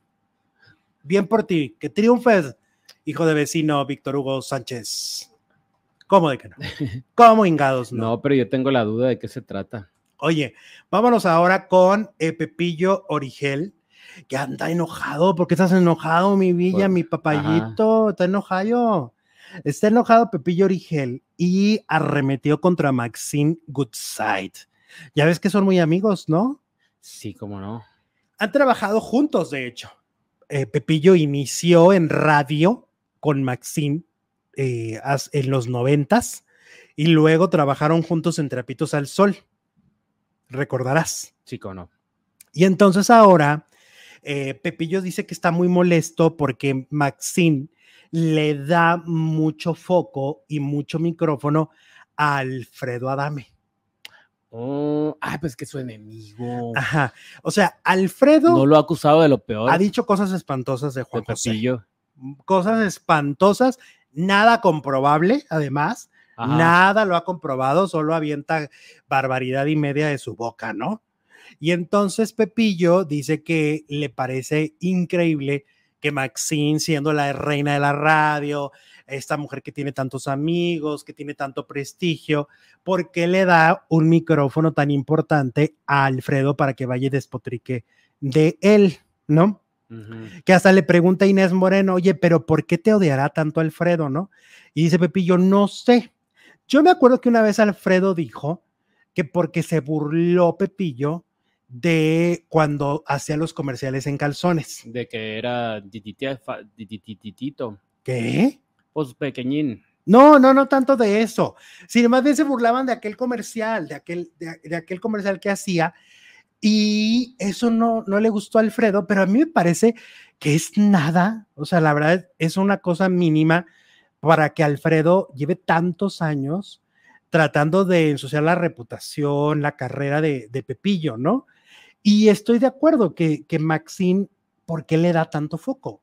A: bien por ti, que triunfes, hijo de vecino Víctor Hugo Sánchez. ¿Cómo de que no? ¿Cómo ingados no?
C: No, pero yo tengo la duda de qué se trata.
A: Oye, vámonos ahora con eh, Pepillo Origel, que anda enojado. ¿Por qué estás enojado, mi villa, mi papayito? Está enojado. Está enojado Pepillo Origel y arremetió contra Maxine Goodside. Ya ves que son muy amigos, ¿no?
C: Sí, cómo no.
A: Han trabajado juntos, de hecho. Eh, Pepillo inició en radio con Maxine eh, en los noventas y luego trabajaron juntos en Trapitos al Sol. Recordarás.
C: Sí, cómo no.
A: Y entonces ahora eh, Pepillo dice que está muy molesto porque Maxine le da mucho foco y mucho micrófono a Alfredo Adame.
C: Oh, ay, pues que es su enemigo.
A: Ajá. O sea, Alfredo
C: No lo ha acusado de lo peor.
A: ha dicho cosas espantosas de
C: de
A: Juan José.
C: Pepillo.
A: Cosas espantosas, nada comprobable, además.
C: Ajá.
A: Nada lo ha comprobado, solo avienta barbaridad y media de su boca, ¿no? Y entonces Pepillo dice que le parece increíble que Maxine, siendo la reina de la radio, esta mujer que tiene tantos amigos, que tiene tanto prestigio, ¿por qué le da un micrófono tan importante a Alfredo para que vaya y despotrique de él, ¿no? Que hasta le pregunta a Inés Moreno, oye, pero ¿por qué te odiará tanto Alfredo, no? Y dice Pepillo, no sé. Yo me acuerdo que una vez Alfredo dijo que porque se burló Pepillo de cuando hacía los comerciales en calzones.
C: De que era titititito.
A: ¿Qué?
C: Pues pequeñín.
A: No, no, no tanto de eso. Sino más bien se burlaban de aquel comercial, de aquel, de, aquel comercial que hacía. Y eso no, no le gustó a Alfredo, pero a mí me parece que es nada. O sea, la verdad es una cosa mínima para que Alfredo lleve tantos años tratando de ensuciar la reputación, la carrera de, de Pepillo, ¿no? Y estoy de acuerdo que, que Maxine, ¿por qué le da tanto foco?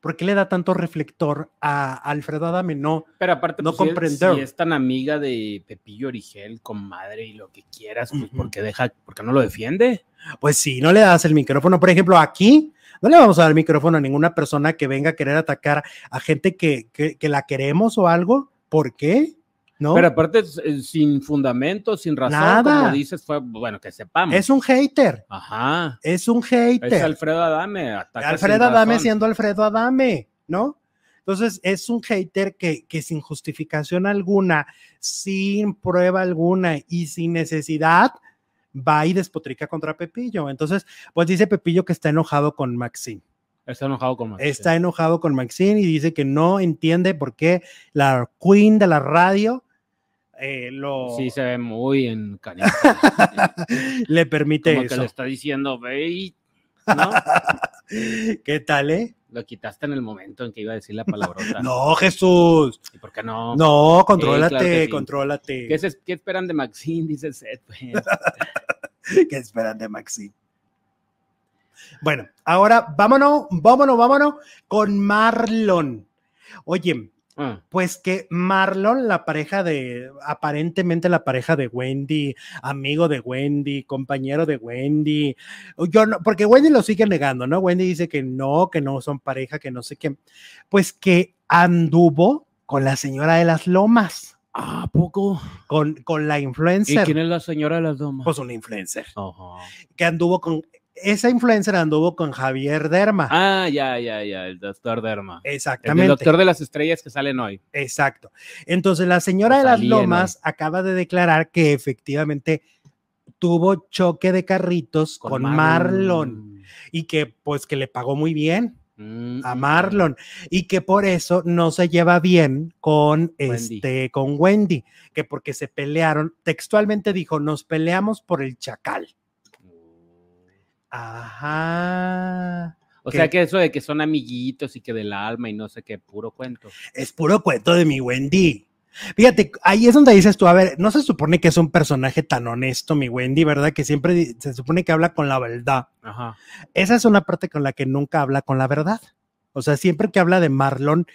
A: ¿Por qué le da tanto reflector a Alfredo Adame? No,
C: Pero aparte,
A: No
C: pues, si es-
A: comprender.
C: Si es tan amiga de Pepillo Origel, comadre y lo que quieras, pues
A: Ujú.
C: ¿por qué deja, por qué no lo defiende?
A: pues sí, no le das el micrófono. Por ejemplo, aquí no le vamos a dar el micrófono a ninguna persona que venga a querer atacar a gente que, que, que la queremos o algo. ¿Por qué? ¿No?
C: Pero aparte, eh, sin fundamento, sin razón,
A: Nada.
C: como dices, fue, bueno, que sepamos.
A: es un hater,
C: Ajá.
A: es un hater.
C: Es Alfredo Adame.
A: Alfredo Adame
C: razón.
A: siendo Alfredo Adame, ¿no? Entonces es un hater que, que sin justificación alguna, sin prueba alguna y sin necesidad, va y despotrica contra Pepillo. Entonces, pues dice Pepillo que está enojado con Maxine.
C: Está enojado con Maxine.
A: Está enojado con Maxine y dice que no entiende por qué la queen de la radio eh, lo
C: Sí, se ve muy en canijo.
A: le permite
C: Como que
A: eso.
C: le está diciendo, ve y- ¿no?
A: ¿Qué tal, eh?
C: Lo quitaste en el momento en que iba a decir la palabrota.
A: No, Jesús.
C: ¿Y por qué no?
A: No, contrólate,
C: claro que sí.
A: contrólate.
C: ¿Qué, se- qué esperan de Maxine? Dice Seth. pues.
A: ¿Qué esperan de Maxi? Bueno, ahora vámonos, vámonos, vámonos con Marlon. Oye,
C: Ah,
A: pues que Marlon, la pareja de, aparentemente la pareja de Wendy, amigo de Wendy, compañero de Wendy, yo no, porque Wendy lo sigue negando, ¿no? Wendy dice que no, que no son pareja, que no sé qué, pues que anduvo con la señora de las lomas,
C: ¿A poco?
A: con, con la
C: ¿Y
A: influencer,
C: quién es la señora de las domas?
A: pues una influencer, que anduvo con, esa influencer anduvo con Javier Derma.
C: Ah, ya, ya, ya, el doctor Derma. El
A: Exactamente.
C: del doctor de las estrellas que salen hoy.
A: Exacto. Entonces, la señora de las lomas acaba de declarar que efectivamente tuvo choque de carritos con, Marlon. y que pues que le pagó muy bien
C: Mm,
A: a
C: mm,
A: Marlon y que por eso no se lleva bien con
C: Wendy.
A: este con Wendy, que porque se pelearon, textualmente dijo, "Nos peleamos por el chacal." Ajá.
C: O
A: ¿Qué?
C: sea que eso de que son amiguitos y que del alma y no sé qué, puro cuento.
A: Es puro cuento de mi Wendy. Fíjate, ahí es donde dices tú, a ver, no se supone que es un personaje tan honesto, mi Wendy, ¿verdad? Que siempre se supone que habla con la verdad.
C: Ajá.
A: Esa es una parte con la que nunca habla con la verdad. O sea, siempre que habla de Marlon,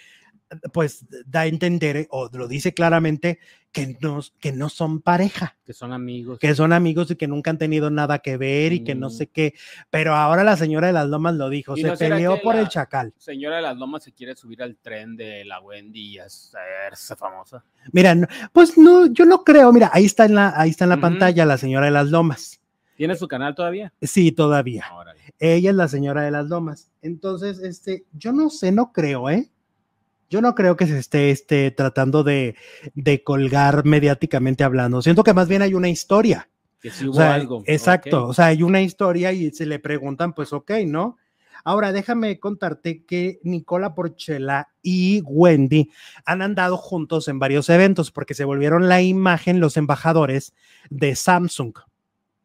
A: pues da a entender, eh, o lo dice claramente, que no, que no son pareja,
C: Que son amigos.
A: que son amigos y que nunca han tenido nada que ver y que no
C: Mm.
A: sé qué. Pero ahora la señora de las lomas lo dijo,
C: ¿Y
A: se
C: no
A: peleó por el chacal.
C: Señora de las Lomas se quiere subir al tren de la Wendy y hacerse famosa.
A: Mira, no- pues no, yo no creo, mira, ahí está en la, ahí está en la pantalla la señora de las lomas.
C: ¿Tiene su canal todavía?
A: Sí, todavía.
C: Órale.
A: Ella es la señora de las lomas. Entonces, este, yo no sé, no creo, ¿eh? Yo no creo que se esté este, tratando de, de colgar mediáticamente hablando. Siento que más bien hay una historia.
C: Que sí
A: O
C: hubo
A: sea,
C: algo.
A: Exacto. O sea, hay una historia y se le preguntan, pues, ok, ¿no? Ahora, déjame contarte que Nicola Porchela y Wendy han andado juntos en varios eventos porque se volvieron la imagen los embajadores de Samsung.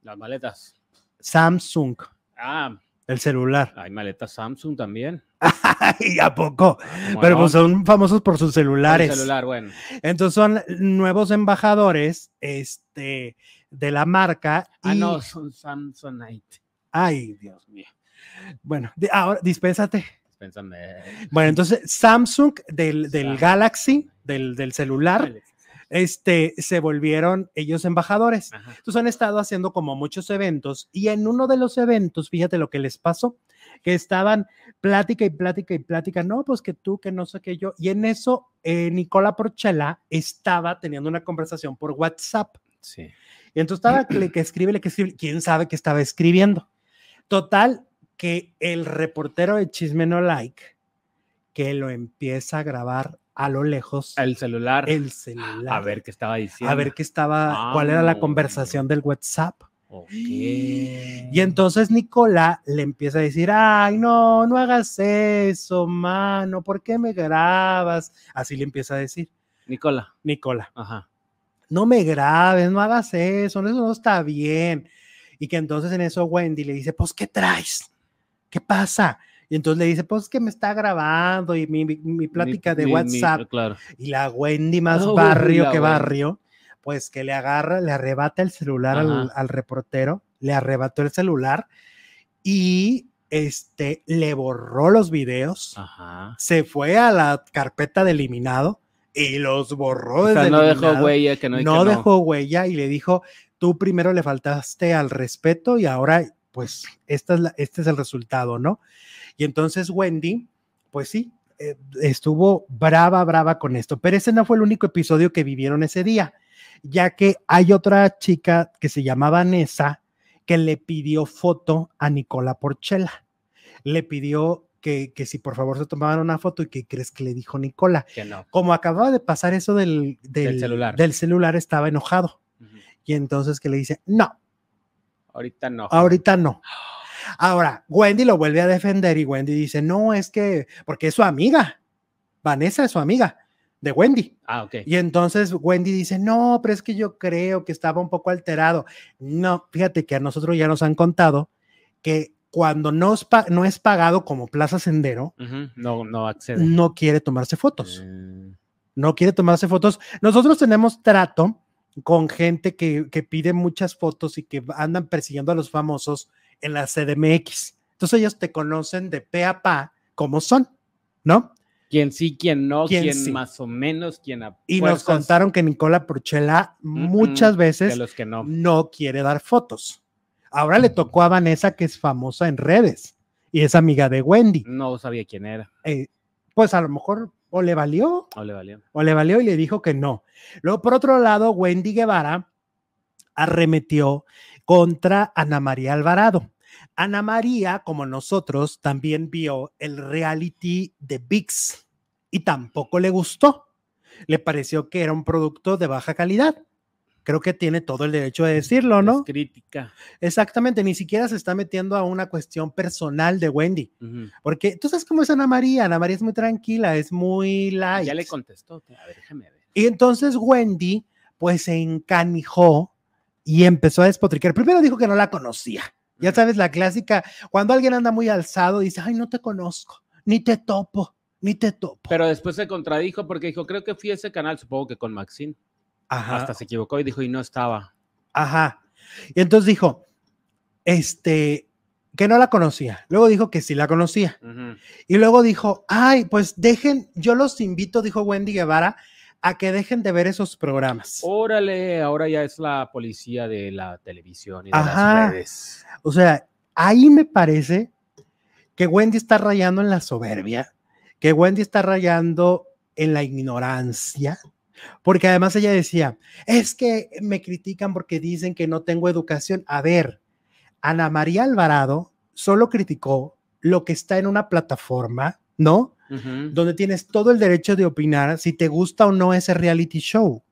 C: Las maletas.
A: Samsung,
C: Ah,
A: el celular.
C: hay maletas Samsung también.
A: ¿Y a poco?
C: ¿Cómo
A: Pero
C: no?
A: pues son famosos por sus
C: El
A: celulares.
C: celular, bueno.
A: Entonces son nuevos embajadores este, de la marca.
C: Ah,
A: y-
C: no, son Samsonite.
A: Ay, Dios mío. Bueno, ahora dispénsate.
C: Piénsame.
A: Bueno, entonces Samsung del, del
C: Samsung.
A: Galaxy, del, del celular, este, se volvieron ellos embajadores.
C: Ajá.
A: Entonces han estado haciendo como muchos eventos y en uno de los eventos, fíjate lo que les pasó, que estaban plática y plática y plática, no, pues que tú, que no sé qué yo. Y en eso, eh, Nicola Porchela estaba teniendo una conversación por WhatsApp.
C: Sí.
A: Y entonces estaba que, le- que escribe, que escribe, quién sabe qué estaba escribiendo. Total, que el reportero de Chisme No Like, que lo empieza a grabar a lo lejos,
C: El celular.
A: el celular.
C: A ver qué estaba diciendo.
A: a ver qué estaba, cuál era la
C: Ah.
A: conversación del WhatsApp.
C: Ok.
A: Y entonces Nicola le empieza a decir, ay, no, no hagas eso, mano, ¿por qué me grabas? Así le empieza a decir,
C: Nicola.
A: Nicola,
C: Ajá.
A: no me grabes, no hagas eso, eso no está bien. Y que entonces en eso Wendy le dice, pues, ¿qué traes? ¿Qué pasa? Y entonces le dice, pues que me está grabando y mi, mi- mi plática
C: Mi-
A: de WhatsApp.
C: claro.
A: Y la Wendy más
C: Uy,
A: barrio que barrio, pues que le agarra, le arrebata el celular al, reportero, le arrebató el celular y este, le borró los videos,
C: Ajá.
A: se fue a la carpeta de eliminado y los borró
C: O
A: desde
C: sea, no dejó huella que no. y
A: no
C: que
A: dejó huella y le dijo, tú primero le faltaste al respeto y ahora, pues, esta es la- este es el resultado, ¿no? Y entonces Wendy, pues sí, eh, estuvo brava, brava con esto, pero ese no fue el único episodio que vivieron ese día, ya que hay otra chica que se llama Vanessa que le pidió foto a Nicola Porchela. Le pidió que, que si por favor se tomaban una foto y que crees que le dijo Nicola.
C: Que no.
A: Como acababa de pasar eso del, del,
C: celular.
A: del celular, estaba enojado. Y entonces que le dice, no,
C: Ahorita no.
A: ahorita no. Ahora, Wendy lo vuelve a defender y Wendy dice, no, es que, porque es su amiga. Vanessa es su amiga de Wendy.
C: Ah, ok.
A: Y entonces Wendy dice, no, pero es que yo creo que estaba un poco alterado. No, fíjate que a nosotros ya nos han contado que cuando no es, pa- no es pagado como Plaza Sendero.
C: No, no accede.
A: no quiere tomarse fotos.
C: Mm,
A: no quiere tomarse fotos. Nosotros tenemos trato con gente que, que pide muchas fotos y que andan persiguiendo a los famosos en la CDMX. Entonces ellos te conocen de pe a pa como son, ¿no?
C: Quién sí, quién no,
A: ¿Quién sí?
C: más o menos, quién a
A: Y nos contaron que Nicola Porchela muchas veces
C: los que no.
A: no quiere dar fotos. Ahora le tocó a Vanessa, que es famosa en redes y es amiga de Wendy.
C: No sabía quién era.
A: Eh, pues a lo mejor o le valió
C: No le valió.
A: o le valió y le dijo que no. Luego, por otro lado, Wendy Guevara arremetió contra Ana María Alvarado. Ana María, como nosotros, también vio el reality de VIX y tampoco le gustó. Le pareció que era un producto de baja calidad. Creo que tiene todo el derecho de decirlo, ¿no?
C: Es crítica.
A: Exactamente, ni siquiera se está metiendo a una cuestión personal de Wendy, porque tú sabes cómo es Ana María. Ana María es muy tranquila, es muy light.
C: Ya le contestó. A ver, déjame ver.
A: Y entonces Wendy, pues se encanijó y empezó a despotricar. Primero dijo que no la conocía. Ya sabes, la clásica, cuando alguien anda muy alzado, dice, ay, no te conozco, ni te topo, ni te topo.
C: Pero después se contradijo porque dijo, creo que fui a ese canal, supongo que con Maxine.
A: ajá,
C: Hasta se equivocó y dijo, y no estaba.
A: ajá. Y entonces dijo, este, que no la conocía. Luego dijo que sí la conocía. Y luego dijo, ay, pues dejen, yo los invito, dijo Wendy Guevara, a que dejen de ver esos programas.
C: Órale, ahora ya es la policía de la televisión y de
A: Ajá.
C: las redes.
A: O sea, ahí me parece que Wendy está rayando en la soberbia, que Wendy está rayando en la ignorancia, porque además ella decía, es que me critican porque dicen que no tengo educación. A ver, Ana María Alvarado solo criticó lo que está en una plataforma, ¿no? Donde tienes todo el derecho de opinar si te gusta o no ese reality show.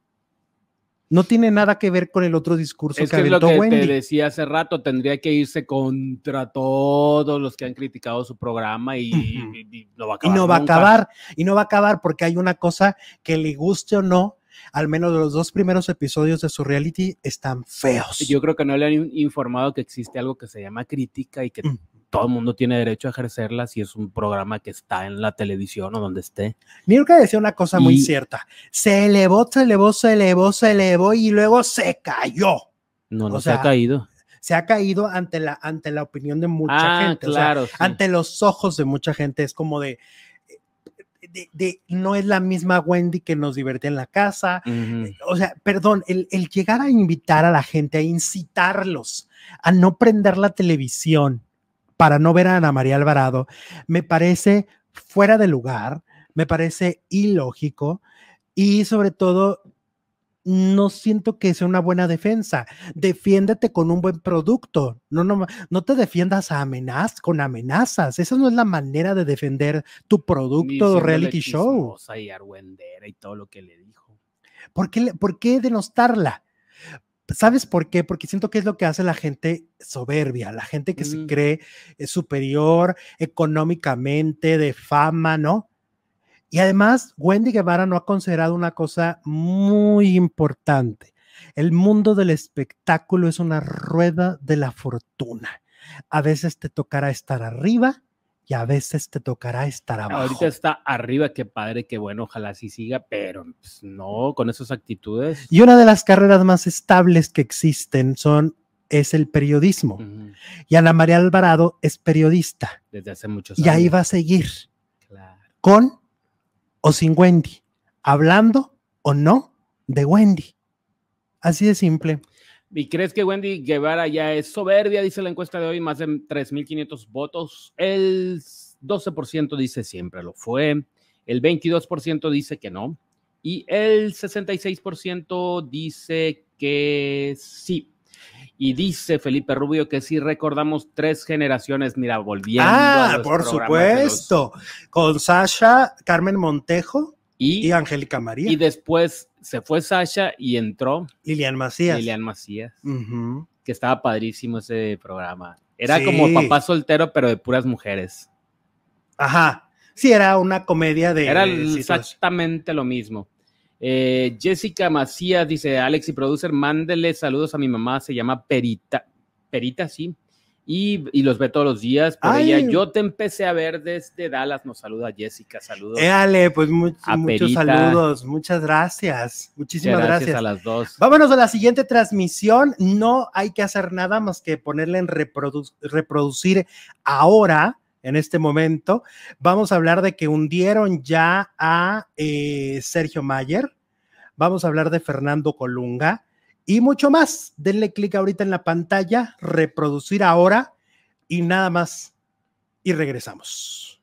A: No tiene nada que ver con el otro discurso
C: Es
A: que
C: que es lo
A: aventó
C: que
A: Wendy.
C: te decía hace rato, tendría que irse contra todos los que han criticado su programa y, y- y no va a
A: y
C: acabar.
A: no va a acabar, y no va a acabar porque hay una cosa que le guste o no, al menos los dos primeros episodios de su reality están feos.
C: Yo creo que no le han in- informado que existe algo que se llama crítica y que
A: Mm.
C: Todo el mundo tiene derecho a ejercerla si es un programa que está en la televisión o donde esté.
A: Niurka decía una cosa muy cierta, se elevó, se elevó, se elevó, se elevó y luego se cayó.
C: No, no
A: O
C: se ha caído.
A: Se ha caído ante la, ante la opinión de mucha
C: ah,
A: gente. o sea,
C: claro. sí.
A: ante los ojos de mucha gente es como de, de, de- no es la misma Wendy que nos divertía en la casa, o sea, perdón, el, el llegar a invitar a la gente, a incitarlos a no prender la televisión para no ver a Ana María Alvarado, me parece fuera de lugar, me parece ilógico y sobre todo no siento que sea una buena defensa. Defiéndete con un buen producto. No, no, no te defiendas a amenaz, con amenazas. Esa no es la manera de defender tu producto
C: diciéndole
A: reality show.
C: Y argüendera y todo lo que le dijo.
A: ¿Por qué, ¿Por qué denostarla? ¿Sabes por qué? Porque siento que es lo que hace la gente soberbia, la gente que se
C: Mm.
A: cree eh, superior económicamente, de fama, ¿no? Y además, Wendy Guevara no ha considerado una cosa muy importante. El mundo del espectáculo es una rueda de la fortuna. A veces te tocará estar arriba y a veces te tocará estar abajo.
C: Ahorita está arriba, qué padre, qué bueno, ojalá sí siga, pero pues, no, con esas actitudes.
A: Y una de las carreras más estables que existen son es el periodismo. Y Ana María Alvarado es periodista.
C: Desde hace muchos
A: Y
C: años.
A: ahí va a seguir
C: Claro.
A: con o sin Wendy, hablando o no de Wendy. Así de simple.
C: ¿Y crees que Wendy Guevara ya es soberbia? Dice la encuesta de hoy, más de 3.500 votos. El 12% dice siempre lo fue. El 22% dice que no. Y el 66% dice que sí. Y dice Felipe Rubio que sí recordamos tres generaciones, mira, volviendo. a
A: Ah,
C: los
A: por
C: los-
A: supuesto. Con Sasha, Carmen Montejo
C: Y,
A: y Angélica María.
C: y después se fue Sasha y entró
A: Lilian Macías.
C: Lilian Macías. Que estaba padrísimo ese programa. Era
A: Sí.
C: como papá soltero, pero de puras mujeres.
A: Ajá. Sí, era una comedia de.
C: Era exactamente lo mismo. Eh, Jessica Macías dice, Alex y producer, mándele saludos a mi mamá, se llama Perita. Perita, sí. Y, y los ve todos los días. Por
A: Ay.
C: ella, yo te empecé a ver desde Dallas. Nos saluda Jessica, saludos.
A: Éale, pues mu-
C: A
A: muchos saludos, muchas gracias. Muchísimas
C: Muchas
A: gracias.
C: a las dos.
A: Vámonos a la siguiente transmisión. No hay que hacer nada más que ponerle en reprodu- reproducir ahora, en este momento. Vamos a hablar de que hundieron ya a eh, Sergio Mayer. Vamos a hablar de Fernando Colunga y mucho más. Denle clic ahorita en la pantalla, reproducir ahora y nada más. Y regresamos.